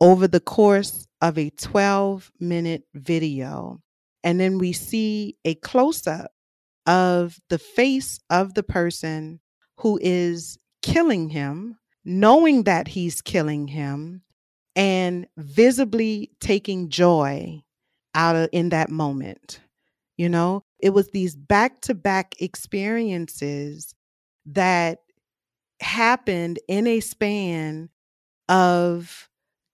over the course of a 12 minute video. And then we see a close up of the face of the person who is killing him, knowing that he's killing him, and visibly taking joy out of in that moment. You know, it was these back to back experiences that happened in a span of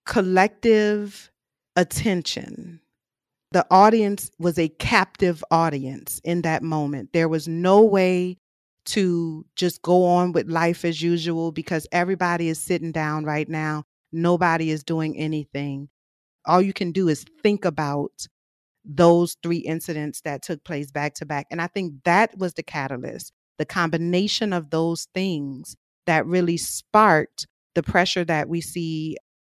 collective attention. The audience was a captive audience in that moment. There was no way to just go on with life as usual because everybody is sitting down right now. Nobody is doing anything. All you can do is think about those three incidents that took place back to back. And I think that was the catalyst the combination of those things that really sparked the pressure that we see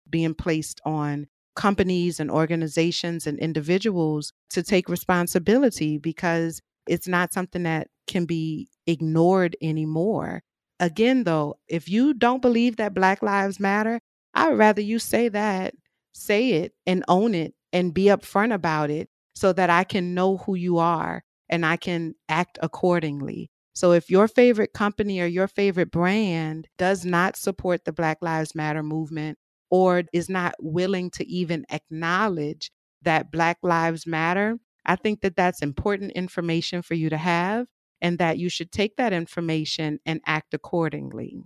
being placed on companies and organizations and individuals to take responsibility because it's not something that can be ignored anymore. Again, though, if you don't believe that Black Lives Matter, I would rather you say that, say it and own it and be upfront about it so that I can know who you are and I can act accordingly. So if your favorite company or your favorite brand does not support the Black Lives Matter movement or is not willing to even acknowledge that Black Lives Matter, I think that that's important information for you to have and that you should take that information and act accordingly.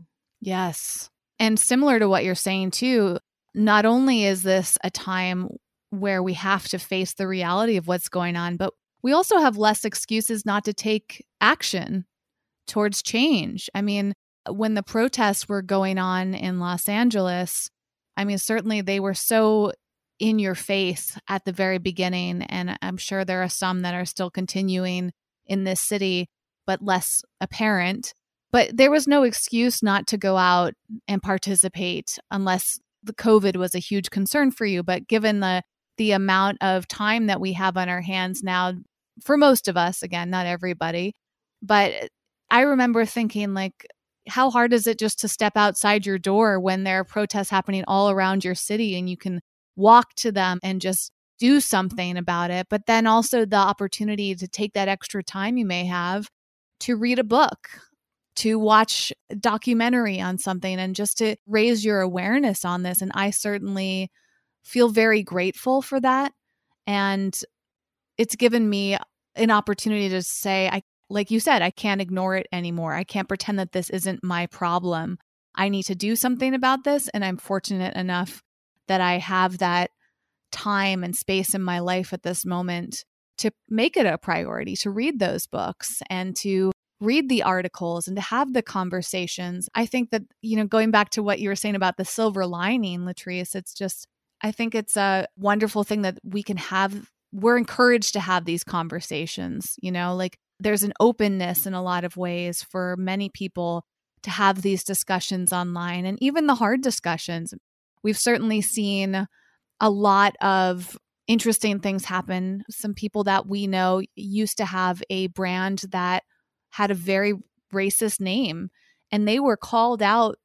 Yes. And similar to what you're saying, too, not only is this a time where we have to face the reality of what's going on, but we also have less excuses not to take action towards change. I mean, when the protests were going on in Los Angeles, I mean, certainly they were so in your face at the very beginning. And I'm sure there are some that are still continuing in this city, but less apparent. But there was no excuse not to go out and participate unless the COVID was a huge concern for you. But given the the amount of time that we have on our hands now, for most of us, again, not everybody, but I remember thinking, like, how hard is it just to step outside your door when there are protests happening all around your city and you can walk to them and just do something about it? But then also the opportunity to take that extra time you may have to read a book, to watch documentary on something, and just to raise your awareness on this. And I certainly feel very grateful for that. And it's given me an opportunity to say, I like you said, I can't ignore it anymore. I can't pretend that this isn't my problem. I need to do something about this. And I'm fortunate enough that I have that time and space in my life at this moment to make it a priority to read those books and to read the articles and to have the conversations. I think that, you know, going back to what you were saying about the silver lining, Latrice, it's just, I think it's a wonderful thing that we can have. We're encouraged to have these conversations, you know, like there's an openness in a lot of ways for many people to have these discussions online and even the hard discussions. We've certainly seen a lot of interesting things happen. Some people that we know used to have a brand that had a very racist name and they were called out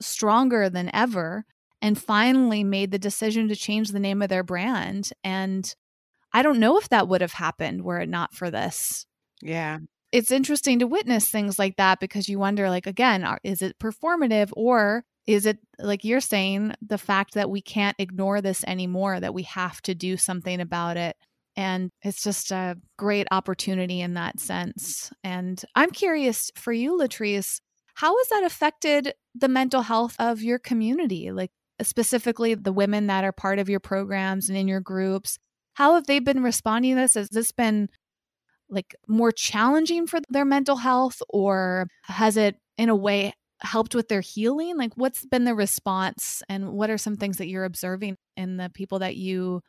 stronger than ever and finally made the decision to change the name of their brand. And I don't know if that would have happened were it not for this. Yeah. It's interesting to witness things like that because you wonder, like, again, is it performative or is it, like you're saying, the fact that we can't ignore this anymore, that we have to do something about it? And it's just a great opportunity in that sense. And I'm curious for you, Latrice, how has that affected the mental health of your community? Like, specifically the women that are part of your programs and in your groups. How have they been responding to this? Has this been like more challenging for their mental health or has it in a way helped with their healing like what's been the response and what are some things that you're observing in the people that you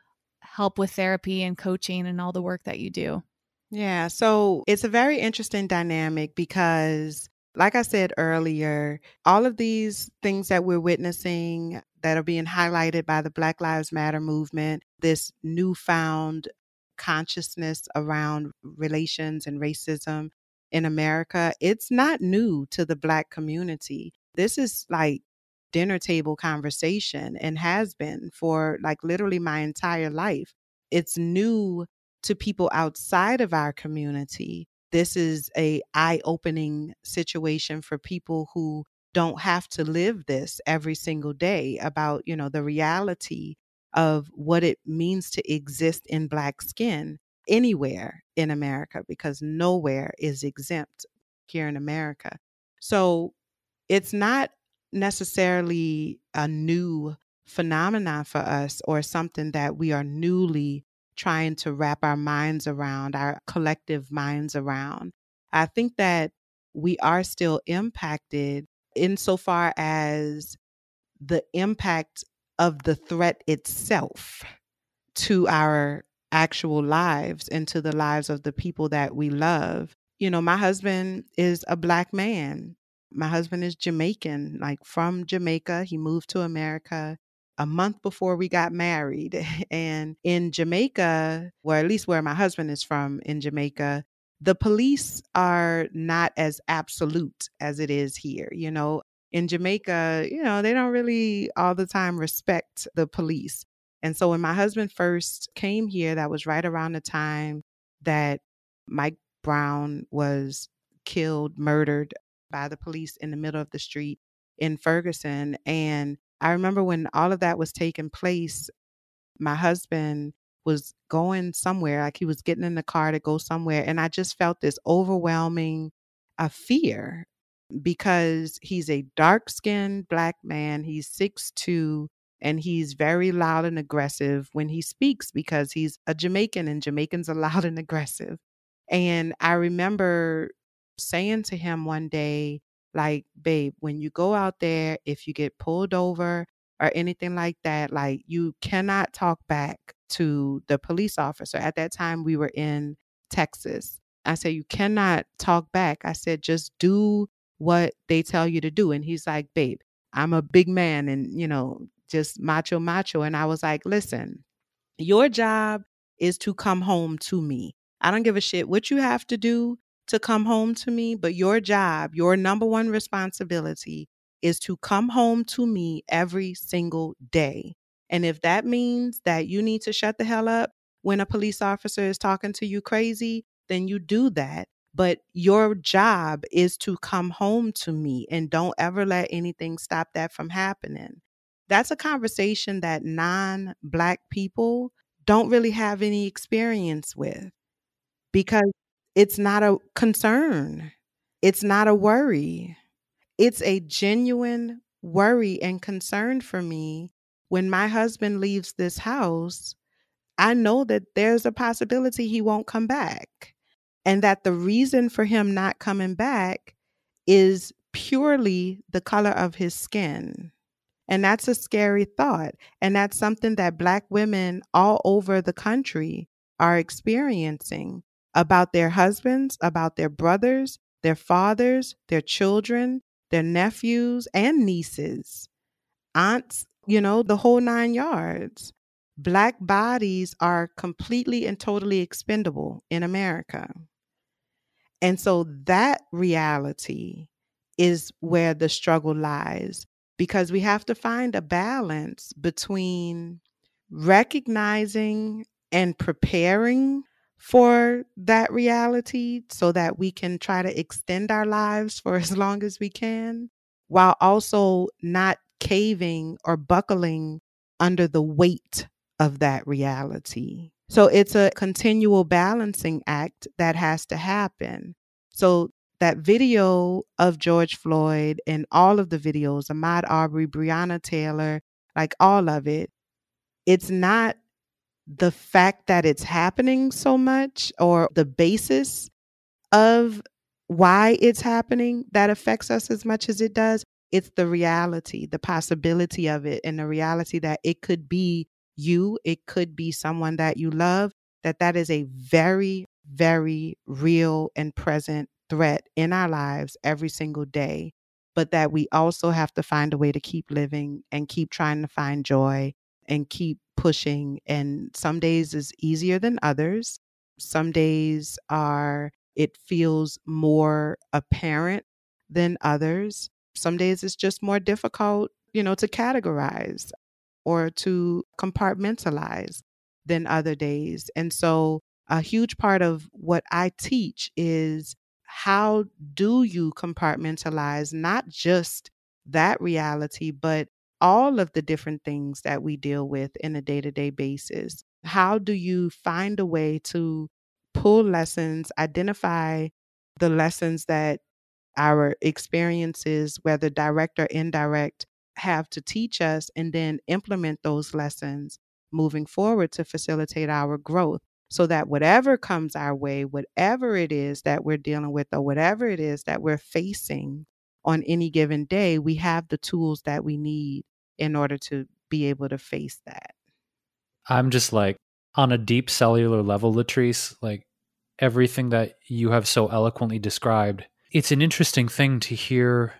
help with therapy and coaching and all the work that you do yeah so it's a very interesting dynamic because like I said earlier, all of these things that we're witnessing that are being highlighted by the Black Lives Matter movement, this newfound consciousness around relations and racism in America, it's not new to the Black community. This is like dinner table conversation and has been for like literally my entire life. It's new to people outside of our community. This is a eye-opening situation for people who don't have to live this every single day about, you know, the reality of what it means to exist in Black skin anywhere in America because nowhere is exempt here in America. So it's not necessarily a new phenomenon for us or something that we are newly trying to wrap our minds around, our collective minds around. I think that we are still impacted insofar as the impact of the threat itself to our actual lives and to the lives of the people that we love. You know, my husband is a black man. My husband is Jamaican, like from Jamaica. He moved to America a month before we got married. And in Jamaica, or at least where my husband is from in Jamaica, the police are not as absolute as it is here. You know, in Jamaica, you know, they don't really all the time respect the police. And so when my husband first came here, that was right around the time that Mike Brown was killed, murdered by the police in the middle of the street in Ferguson. And I remember when all of that was taking place, my husband was going somewhere, like he was getting in the car to go somewhere. And I just felt this overwhelming uh, fear because he's a dark skinned black man. He's six two, and he's very loud and aggressive when he speaks because he's a Jamaican and Jamaicans are loud and aggressive. And I remember saying to him one day, like, babe, when you go out there, if you get pulled over or anything like that, like, you cannot talk back to the police officer. At that time, we were in Texas. I said, you cannot talk back. I said, just do what they tell you to do. And he's like, babe, I'm a big man and, you know, just macho, macho. And I was like, listen, your job is to come home to me. I don't give a shit what you have to do. To come home to me, but your job, your number one responsibility is to come home to me every single day. And if that means that you need to shut the hell up when a police officer is talking to you crazy, then you do that. But your job is to come home to me and don't ever let anything stop that from happening. That's a conversation that non Black people don't really have any experience with because it's not a concern, it's not a worry. It's a genuine worry and concern for me when my husband leaves this house. I know that there's a possibility he won't come back, and that the reason for him not coming back is purely the color of his skin. And that's a scary thought. And that's something that Black women all over the country are experiencing about their husbands, about their brothers, their fathers, their children, their nephews and nieces, aunts, you know, the whole nine yards. Black bodies are completely and totally expendable in America. And so that reality is where the struggle lies because we have to find a balance between recognizing and preparing for that reality so that we can try to extend our lives for as long as we can while also not caving or buckling under the weight of that reality. So it's a continual balancing act that has to happen. So that video of George Floyd and all of the videos, Ahmaud Arbery, Breonna Taylor, like all of it, it's not the fact that it's happening so much or the basis of why it's happening that affects us as much as it does. It's the reality, the possibility of it, and the reality that it could be you, it could be someone that you love, that that is a very, very real and present threat in our lives every single day, but that we also have to find a way to keep living and keep trying to find joy and keep pushing. And some days is easier than others. Some days are, it feels more apparent than others. Some days it's just more difficult, you know, to categorize or to compartmentalize than other days. And so a huge part of what I teach is how do you compartmentalize not just that reality, but all of the different things that we deal with in a day to day basis? How do you find a way to pull lessons, identify the lessons that our experiences, whether direct or indirect, have to teach us, and then implement those lessons moving forward to facilitate our growth? so that whatever comes our way, whatever it is that we're dealing with, or whatever it is that we're facing on any given day, we have the tools that we need in order to be able to face that. I'm just like on a deep cellular level, Latrice, like everything that you have so eloquently described. It's an interesting thing to hear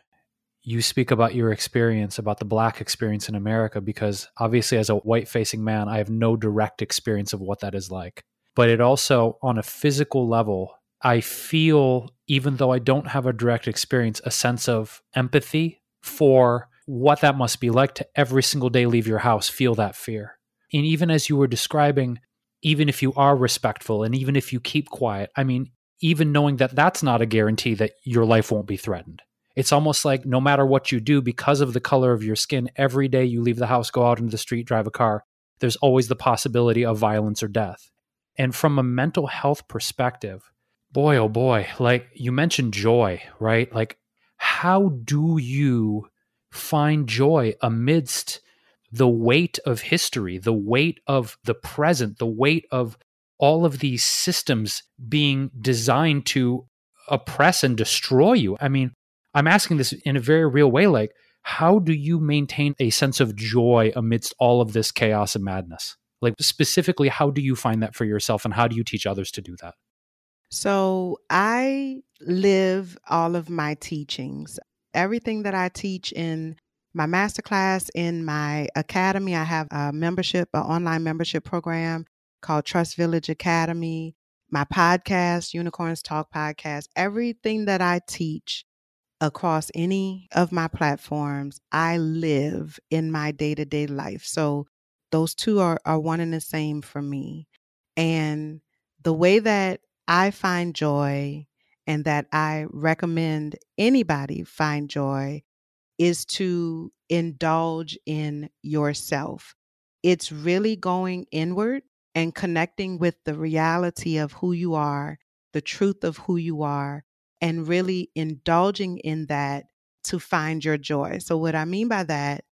you speak about your experience, about the black experience in America, because obviously, as a white facing man, I have no direct experience of what that is like but it also, on a physical level, I feel, even though I don't have a direct experience, a sense of empathy for what that must be like to every single day leave your house, feel that fear. And even as you were describing, even if you are respectful and even if you keep quiet, I mean, even knowing that that's not a guarantee that your life won't be threatened. It's almost like no matter what you do, because of the color of your skin, every day you leave the house, go out into the street, drive a car, there's always the possibility of violence or death. And from a mental health perspective, boy, oh boy, like you mentioned joy, right? Like, how do you find joy amidst the weight of history, the weight of the present, the weight of all of these systems being designed to oppress and destroy you? I mean, I'm asking this in a very real way. Like, how do you maintain a sense of joy amidst all of this chaos and madness? Like, specifically, how do you find that for yourself and how do you teach others to do that? So, I live all of my teachings. Everything that I teach in my masterclass, in my academy, I have a membership, an online membership program called Trust Village Academy. my podcast, Unicorns Talk podcast, everything that I teach across any of my platforms, I live in my day to day life. So those two are, are one and the same for me. And the way that I find joy and that I recommend anybody find joy is to indulge in yourself. It's really going inward and connecting with the reality of who you are, the truth of who you are, and really indulging in that to find your joy. So, what I mean by that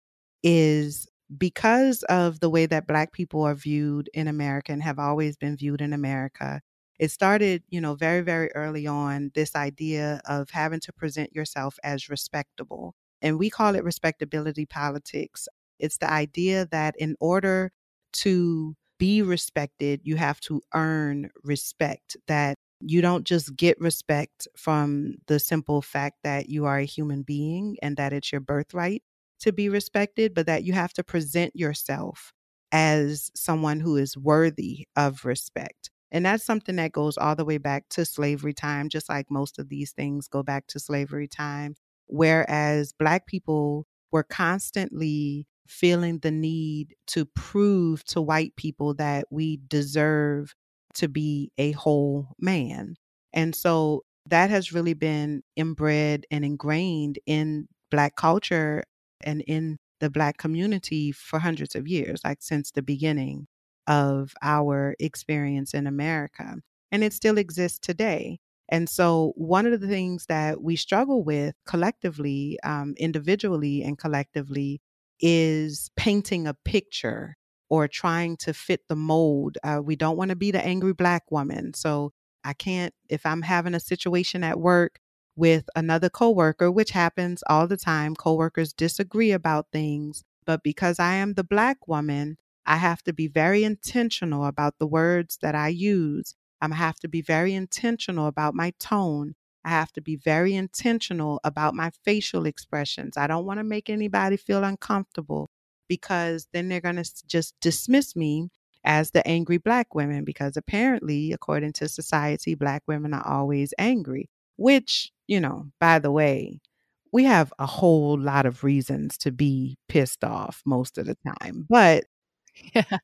is because of the way that Black people are viewed in America and have always been viewed in America, it started, you know, very, very early on this idea of having to present yourself as respectable. And we call it respectability politics. It's the idea that in order to be respected, you have to earn respect, that you don't just get respect from the simple fact that you are a human being and that it's your birthright to be respected, but that you have to present yourself as someone who is worthy of respect. And that's something that goes all the way back to slavery time, just like most of these things go back to slavery time. Whereas Black people were constantly feeling the need to prove to white people that we deserve to be a whole man. And so that has really been inbred and ingrained in Black culture and in the Black community for hundreds of years, like since the beginning of our experience in America. And it still exists today. And so, one of the things that we struggle with collectively, um, individually, and collectively is painting a picture or trying to fit the mold. Uh, we don't want to be the angry black woman. So, I can't, if I'm having a situation at work with another coworker, which happens all the time, coworkers disagree about things. But because I am the black woman, I have to be very intentional about the words that I use. I have to be very intentional about my tone. I have to be very intentional about my facial expressions. I don't want to make anybody feel uncomfortable because then they're going to just dismiss me as the angry black women because apparently, according to society, black women are always angry, which, you know, by the way, we have a whole lot of reasons to be pissed off most of the time. But yeah.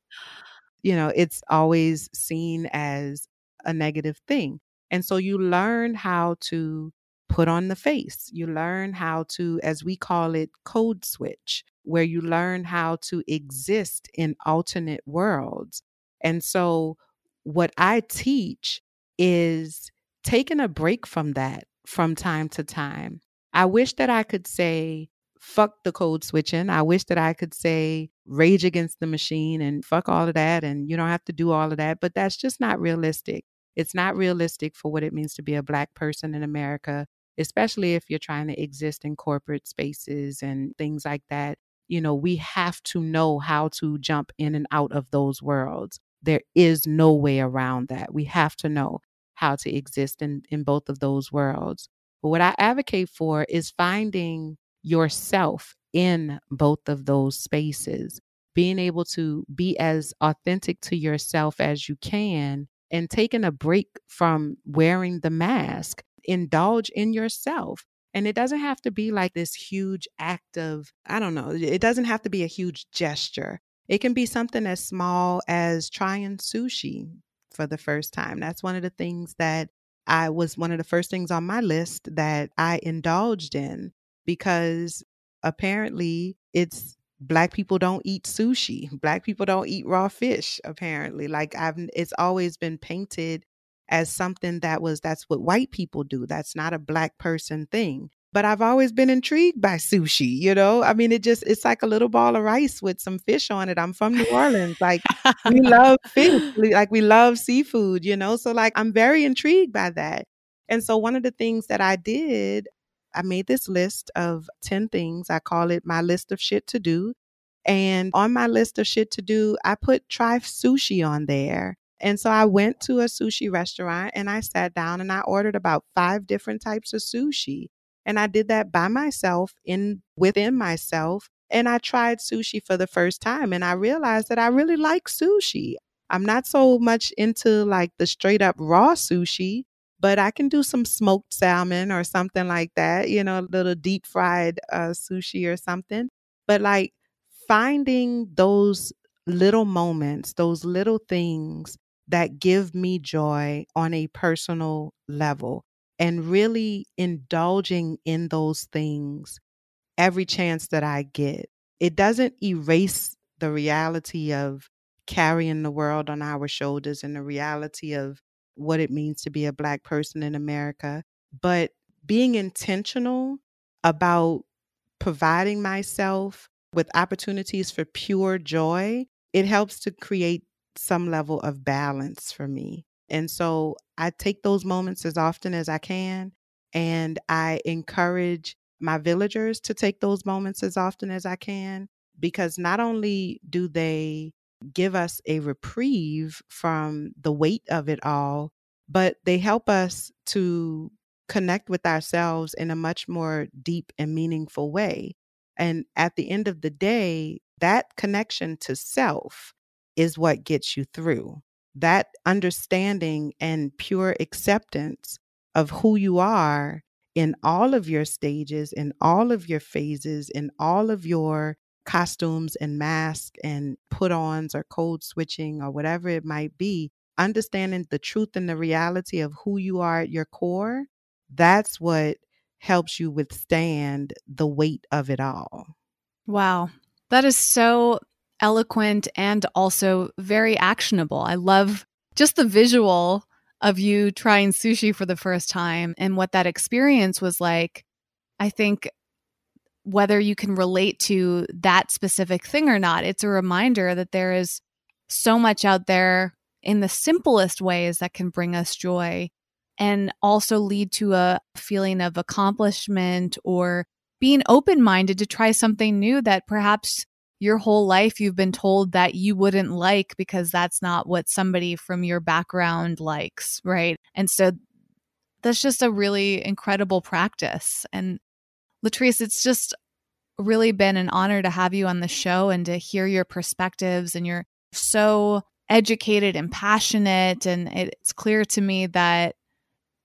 You know, it's always seen as a negative thing. And so you learn how to put on the face. You learn how to, as we call it, code switch, where you learn how to exist in alternate worlds. And so, what I teach is taking a break from that from time to time. I wish that I could say, fuck the code switching. I wish that I could say rage against the machine and fuck all of that and you don't have to do all of that, but that's just not realistic. It's not realistic for what it means to be a black person in America, especially if you're trying to exist in corporate spaces and things like that. You know, we have to know how to jump in and out of those worlds. There is no way around that. We have to know how to exist in, in both of those worlds. But what I advocate for is finding yourself in both of those spaces, being able to be as authentic to yourself as you can and taking a break from wearing the mask. Indulge in yourself. And it doesn't have to be like this huge act of, I don't know, it doesn't have to be a huge gesture. It can be something as small as trying sushi for the first time. That's one of the things that I was one of the first things on my list that I indulged in because apparently it's black people don't eat sushi black people don't eat raw fish apparently like i've it's always been painted as something that was that's what white people do that's not a black person thing but i've always been intrigued by sushi you know? I mean it just it's like a little ball of rice with some fish on it i'm from new orleans like we love fish like we love seafood you know? So like i'm very intrigued by that. And so one of the things that i did I made this list of 10 things. I call it my list of shit to do. And on my list of shit to do, I put try sushi on there. And so I went to a sushi restaurant and I sat down and I ordered about five different types of sushi. And I did that by myself in within myself. And I tried sushi for the first time and I realized that I really like sushi. I'm not so much into like the straight up raw sushi, but I can do some smoked salmon or something like that, you know, a little deep fried uh, sushi or something. But like finding those little moments, those little things that give me joy on a personal level and really indulging in those things every chance that I get. It doesn't erase the reality of carrying the world on our shoulders and the reality of what it means to be a Black person in America, but being intentional about providing myself with opportunities for pure joy, it helps to create some level of balance for me. And so I take those moments as often as I can. And I encourage my villagers to take those moments as often as I can because not only do they give us a reprieve from the weight of it all, but they help us to connect with ourselves in a much more deep and meaningful way. And at the end of the day, that connection to self is what gets you through. That understanding and pure acceptance of who you are in all of your stages, in all of your phases, in all of your costumes and masks and put ons or code switching or whatever it might be, understanding the truth and the reality of who you are at your core, that's what helps you withstand the weight of it all. Wow. That is so eloquent and also very actionable. I love just the visual of you trying sushi for the first time and what that experience was like. I think whether you can relate to that specific thing or not, it's a reminder that there is so much out there in the simplest ways that can bring us joy and also lead to a feeling of accomplishment or being open minded to try something new that perhaps your whole life you've been told that you wouldn't like because that's not what somebody from your background likes, right? And so that's just a really incredible practice. And Latrice, it's just really been an honor to have you on the show and to hear your perspectives. And you're so educated and passionate. And it's clear to me that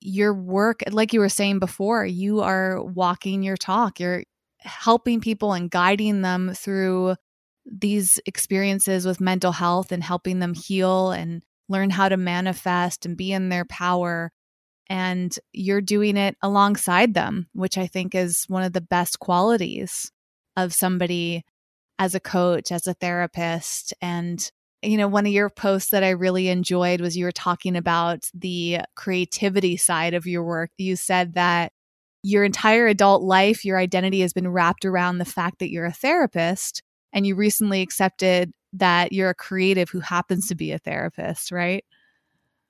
your work, like you were saying before, you are walking your talk. You're helping people and guiding them through these experiences with mental health and helping them heal and learn how to manifest and be in their power and you're doing it alongside them, which I think is one of the best qualities of somebody as a coach, as a therapist. And, you know, one of your posts that I really enjoyed was you were talking about the creativity side of your work. You said that your entire adult life, your identity has been wrapped around the fact that you're a therapist. And you recently accepted that you're a creative who happens to be a therapist, right?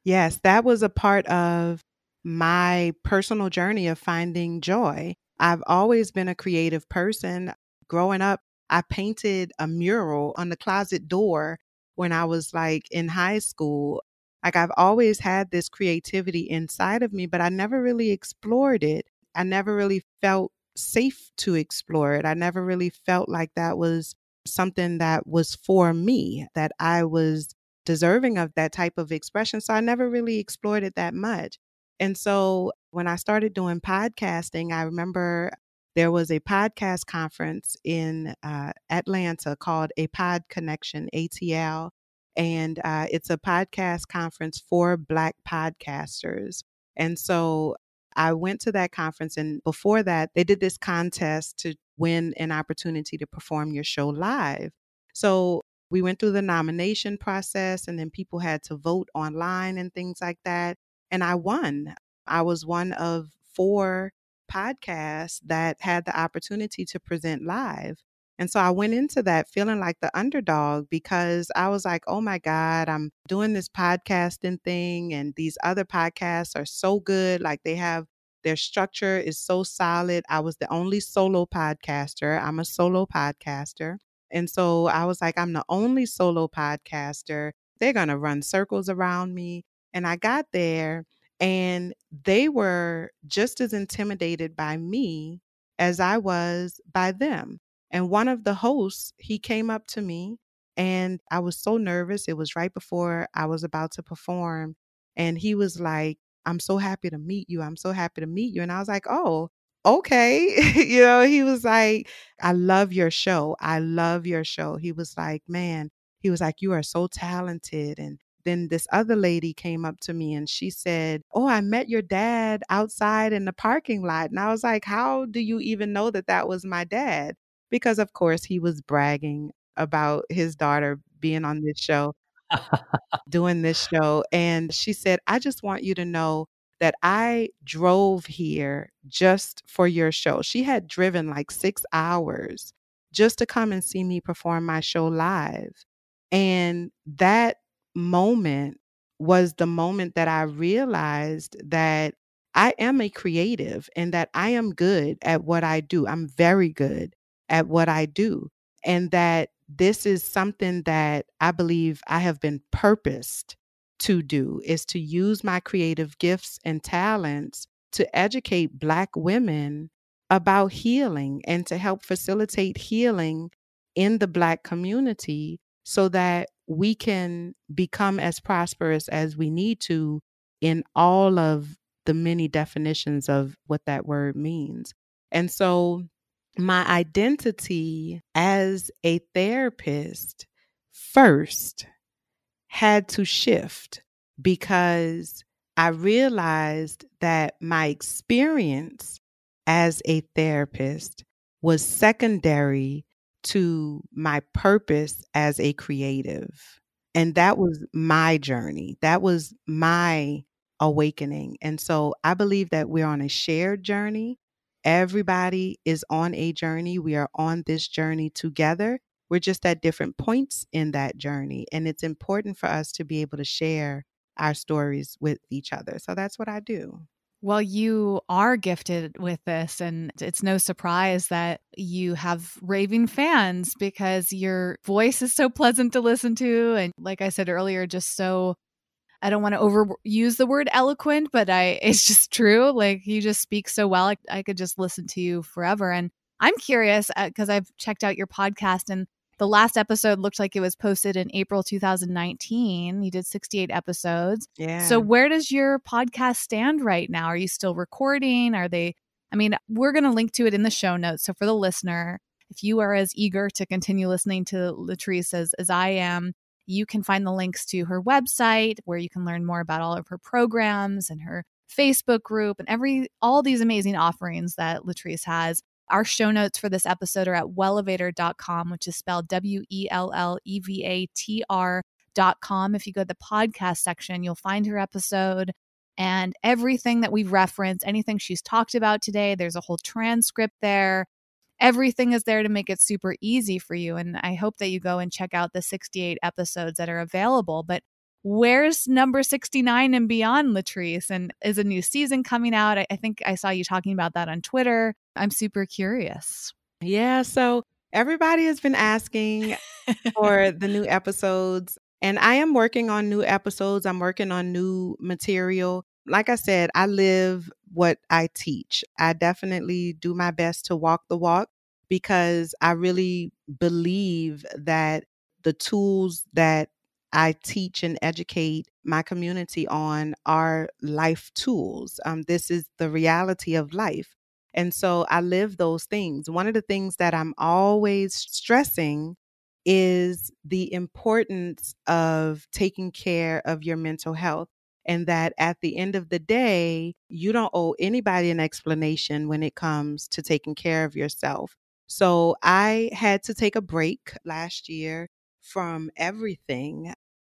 Yes, that was a part of my personal journey of finding joy. I've always been a creative person. Growing up, I painted a mural on the closet door when I was like in high school. Like I've always had this creativity inside of me, but I never really explored it. I never really felt safe to explore it. I never really felt like that was something that was for me, that I was deserving of that type of expression. So I never really explored it that much. And so when I started doing podcasting, I remember there was a podcast conference in uh, Atlanta called A Pod Connection, ATL. And uh, it's a podcast conference for Black podcasters. And so I went to that conference. And before that, they did this contest to win an opportunity to perform your show live. So we went through the nomination process, and then people had to vote online and things like that and I won. I was one of four podcasts that had the opportunity to present live. And so I went into that feeling like the underdog because I was like, oh my God, I'm doing this podcasting thing, and these other podcasts are so good. Like they have their structure is so solid. I was the only solo podcaster. I'm a solo podcaster. And so I was like, I'm the only solo podcaster. They're going to run circles around me. And I got there and they were just as intimidated by me as I was by them. And one of the hosts, he came up to me And I was so nervous. It was right before I was about to perform. And he was like, I'm so happy to meet you. I'm so happy to meet you. And I was like, oh, okay. you know, he was like, I love your show. I love your show. He was like, man, he was like, you are so talented. And then this other lady came up to me and she said, Oh, I met your dad outside in the parking lot. And I was like, How do you even know that that was my dad? Because, of course, he was bragging about his daughter being on this show, doing this show. And she said, I just want you to know that I drove here just for your show. She had driven like six hours just to come and see me perform my show live. And that moment was the moment that I realized that I am a creative and that I am good at what I do. I'm very good at what I do. And that this is something that I believe I have been purposed to do is to use my creative gifts and talents to educate Black women about healing and to help facilitate healing in the Black community so that we can become as prosperous as we need to in all of the many definitions of what that word means. And so my identity as a therapist first had to shift because I realized that my experience as a therapist was secondary to my purpose as a creative. And that was my journey. That was my awakening. And so I believe that we're on a shared journey. Everybody is on a journey. We are on this journey together. We're just at different points in that journey. And it's important for us to be able to share our stories with each other. So that's what I do. Well, you are gifted with this, and it's no surprise that you have raving fans because your voice is so pleasant to listen to. And like I said earlier, just so I don't want to overuse the word eloquent, but I it's just true. Like you just speak so well. I, I could just listen to you forever. And I'm curious because uh, I've checked out your podcast and the last episode looked like it was posted in April 2019. You did 68 episodes. Yeah. So where does your podcast stand right now? Are you still recording? Are they I mean, we're going to link to it in the show notes. So for the listener, if you are as eager to continue listening to Latrice as, as I am, you can find the links to her website where you can learn more about all of her programs and her Facebook group and every all these amazing offerings that Latrice has. Our show notes for this episode are at wellevatr.com, which is spelled W E L L E V A T R.com. If you go to the podcast section, you'll find her episode and everything that we've referenced, anything she's talked about today. There's a whole transcript there. Everything is there to make it super easy for you. And I hope that you go and check out the 68 episodes that are available. But where's number 69 and beyond, Latrice? And is a new season coming out? I, I think I saw you talking about that on Twitter. I'm super curious. Yeah. So everybody has been asking for the new episodes, and I am working on new episodes. I'm working on new material. Like I said, I live what I teach. I definitely do my best to walk the walk because I really believe that the tools that I teach and educate my community on are life tools. Um, this is the reality of life. And so I live those things. One of the things that I'm always stressing is the importance of taking care of your mental health. And that at the end of the day, you don't owe anybody an explanation when it comes to taking care of yourself. So I had to take a break last year from everything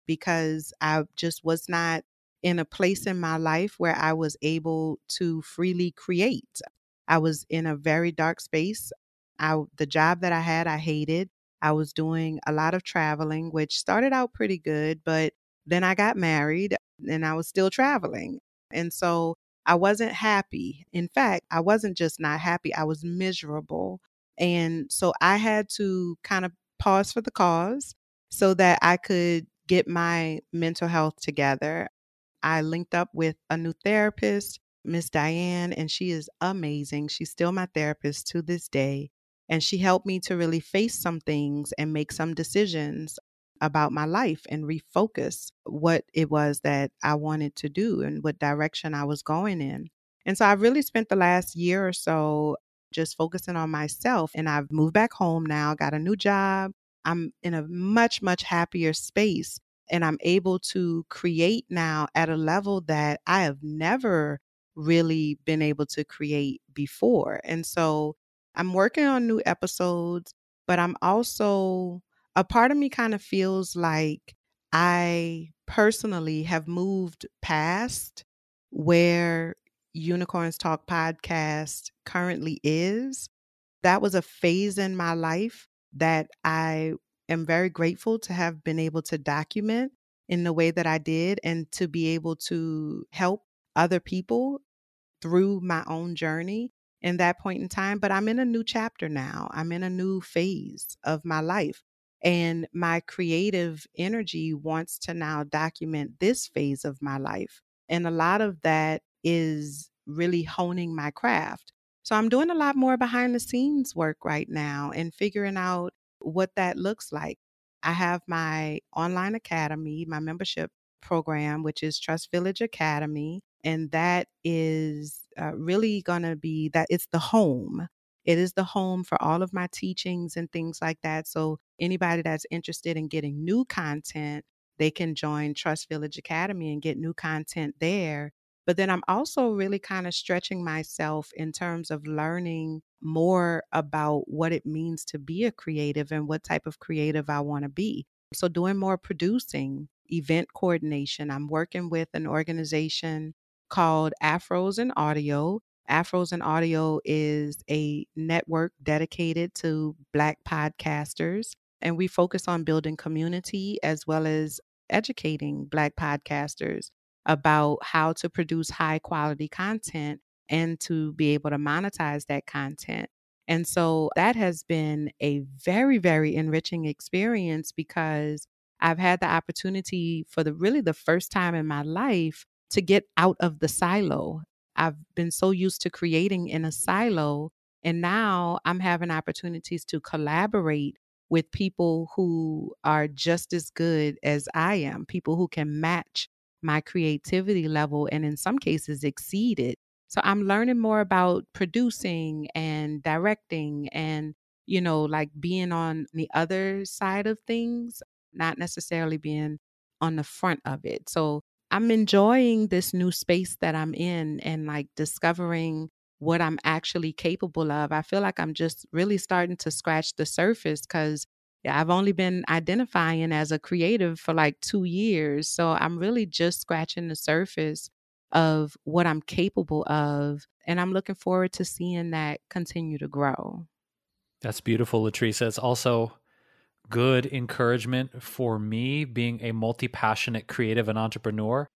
because I just was not in a place in my life where I was able to freely create. I was in a very dark space. I, the job that I had, I hated. I was doing a lot of traveling, which started out pretty good, but then I got married and I was still traveling. And so I wasn't happy. In fact, I wasn't just not happy, I was miserable. And so I had to kind of pause for the cause so that I could get my mental health together. I linked up with a new therapist Miss Diane, and she is amazing. She's still my therapist to this day. And she helped me to really face some things and make some decisions about my life and refocus what it was that I wanted to do and what direction I was going in. And so I've really spent the last year or so just focusing on myself. And I've moved back home now, got a new job. I'm in a much, much happier space. And I'm able to create now at a level that I have never really been able to create before. And so I'm working on new episodes, but I'm also, a part of me kind of feels like I personally have moved past where Unicorns Talk podcast currently is. That was a phase in my life that I am very grateful to have been able to document in the way that I did and to be able to help other people through my own journey in that point in time. But I'm in a new chapter now. I'm in a new phase of my life. And my creative energy wants to now document this phase of my life. And a lot of that is really honing my craft. So I'm doing a lot more behind the scenes work right now and figuring out what that looks like. I have my online academy, my membership program, which is Trust Village Academy. And that is uh, really going to be that it's the home. It is the home for all of my teachings and things like that. So, anybody that's interested in getting new content, they can join Trust Village Academy and get new content there. But then I'm also really kind of stretching myself in terms of learning more about what it means to be a creative and what type of creative I want to be. So, doing more producing, event coordination. I'm working with an organization called Afros and Audio. Afros and Audio is a network dedicated to Black podcasters, and we focus on building community as well as educating Black podcasters about how to produce high quality content and to be able to monetize that content. And so that has been a very, very enriching experience because I've had the opportunity for the really the first time in my life to get out of the silo. I've been so used to creating in a silo, and now I'm having opportunities to collaborate with people who are just as good as I am, people who can match my creativity level and in some cases exceed it. So I'm learning more about producing and directing and, you know, like being on the other side of things, not necessarily being on the front of it. So I'm enjoying this new space that I'm in and like discovering what I'm actually capable of. I feel like I'm just really starting to scratch the surface because I've only been identifying as a creative for like two years. So I'm really just scratching the surface of what I'm capable of. And I'm looking forward to seeing that continue to grow. That's beautiful, Latrice. It's also good encouragement for me being a multi passionate creative and entrepreneur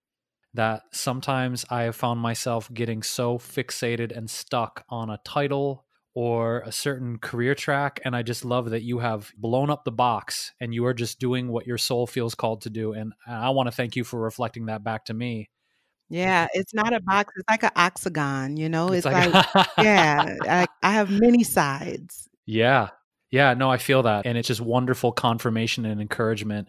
that sometimes I have found myself getting so fixated and stuck on a title or a certain career track. And I just love that you have blown up the box and you are just doing what your soul feels called to do. And I want to thank you for reflecting that back to me. Yeah, it's not a box. It's like an octagon, you know? It's, it's like, like yeah, I, I have many sides. Yeah. Yeah, no, I feel that. And it's just wonderful confirmation and encouragement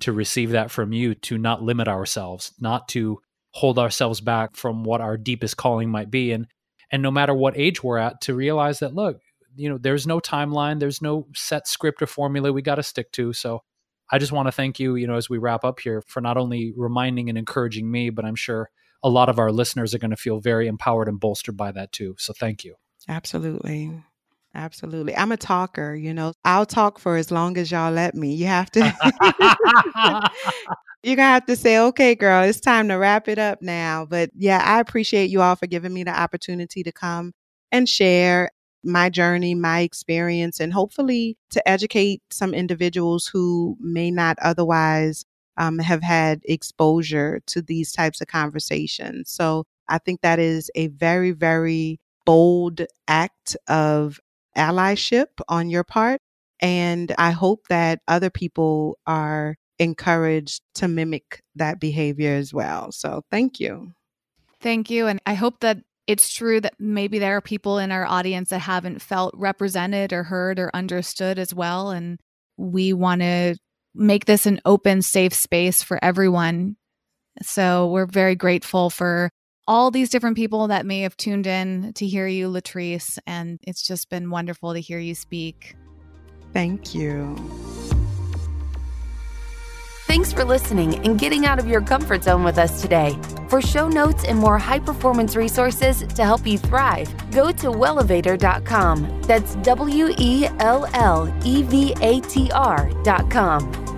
to receive that from you to not limit ourselves, not to hold ourselves back from what our deepest calling might be. And and no matter what age we're at, to realize that look, you know, there's no timeline, there's no set script or formula we got to stick to. So I just want to thank you, you know, as we wrap up here for not only reminding and encouraging me, but I'm sure a lot of our listeners are going to feel very empowered and bolstered by that too. So thank you. Absolutely. Absolutely. I'm a talker, you know. I'll talk for as long as y'all let me. You have to You're gonna have to say, okay, girl, it's time to wrap it up now. But yeah, I appreciate you all for giving me the opportunity to come and share my journey, my experience, and hopefully to educate some individuals who may not otherwise um, have had exposure to these types of conversations. So I think that is a very, very bold act of allyship on your part. And I hope that other people are encouraged to mimic that behavior as well. So thank you. Thank you. And I hope that it's true that maybe there are people in our audience that haven't felt represented or heard or understood as well. And we want to make this an open, safe space for everyone. So we're very grateful for all these different people that may have tuned in to hear you, Latrice. And it's just been wonderful to hear you speak. Thank you. Thanks for listening and getting out of your comfort zone with us today. For show notes and more high performance resources to help you thrive, go to wellevatr.com. That's W E L L E V A T R.com.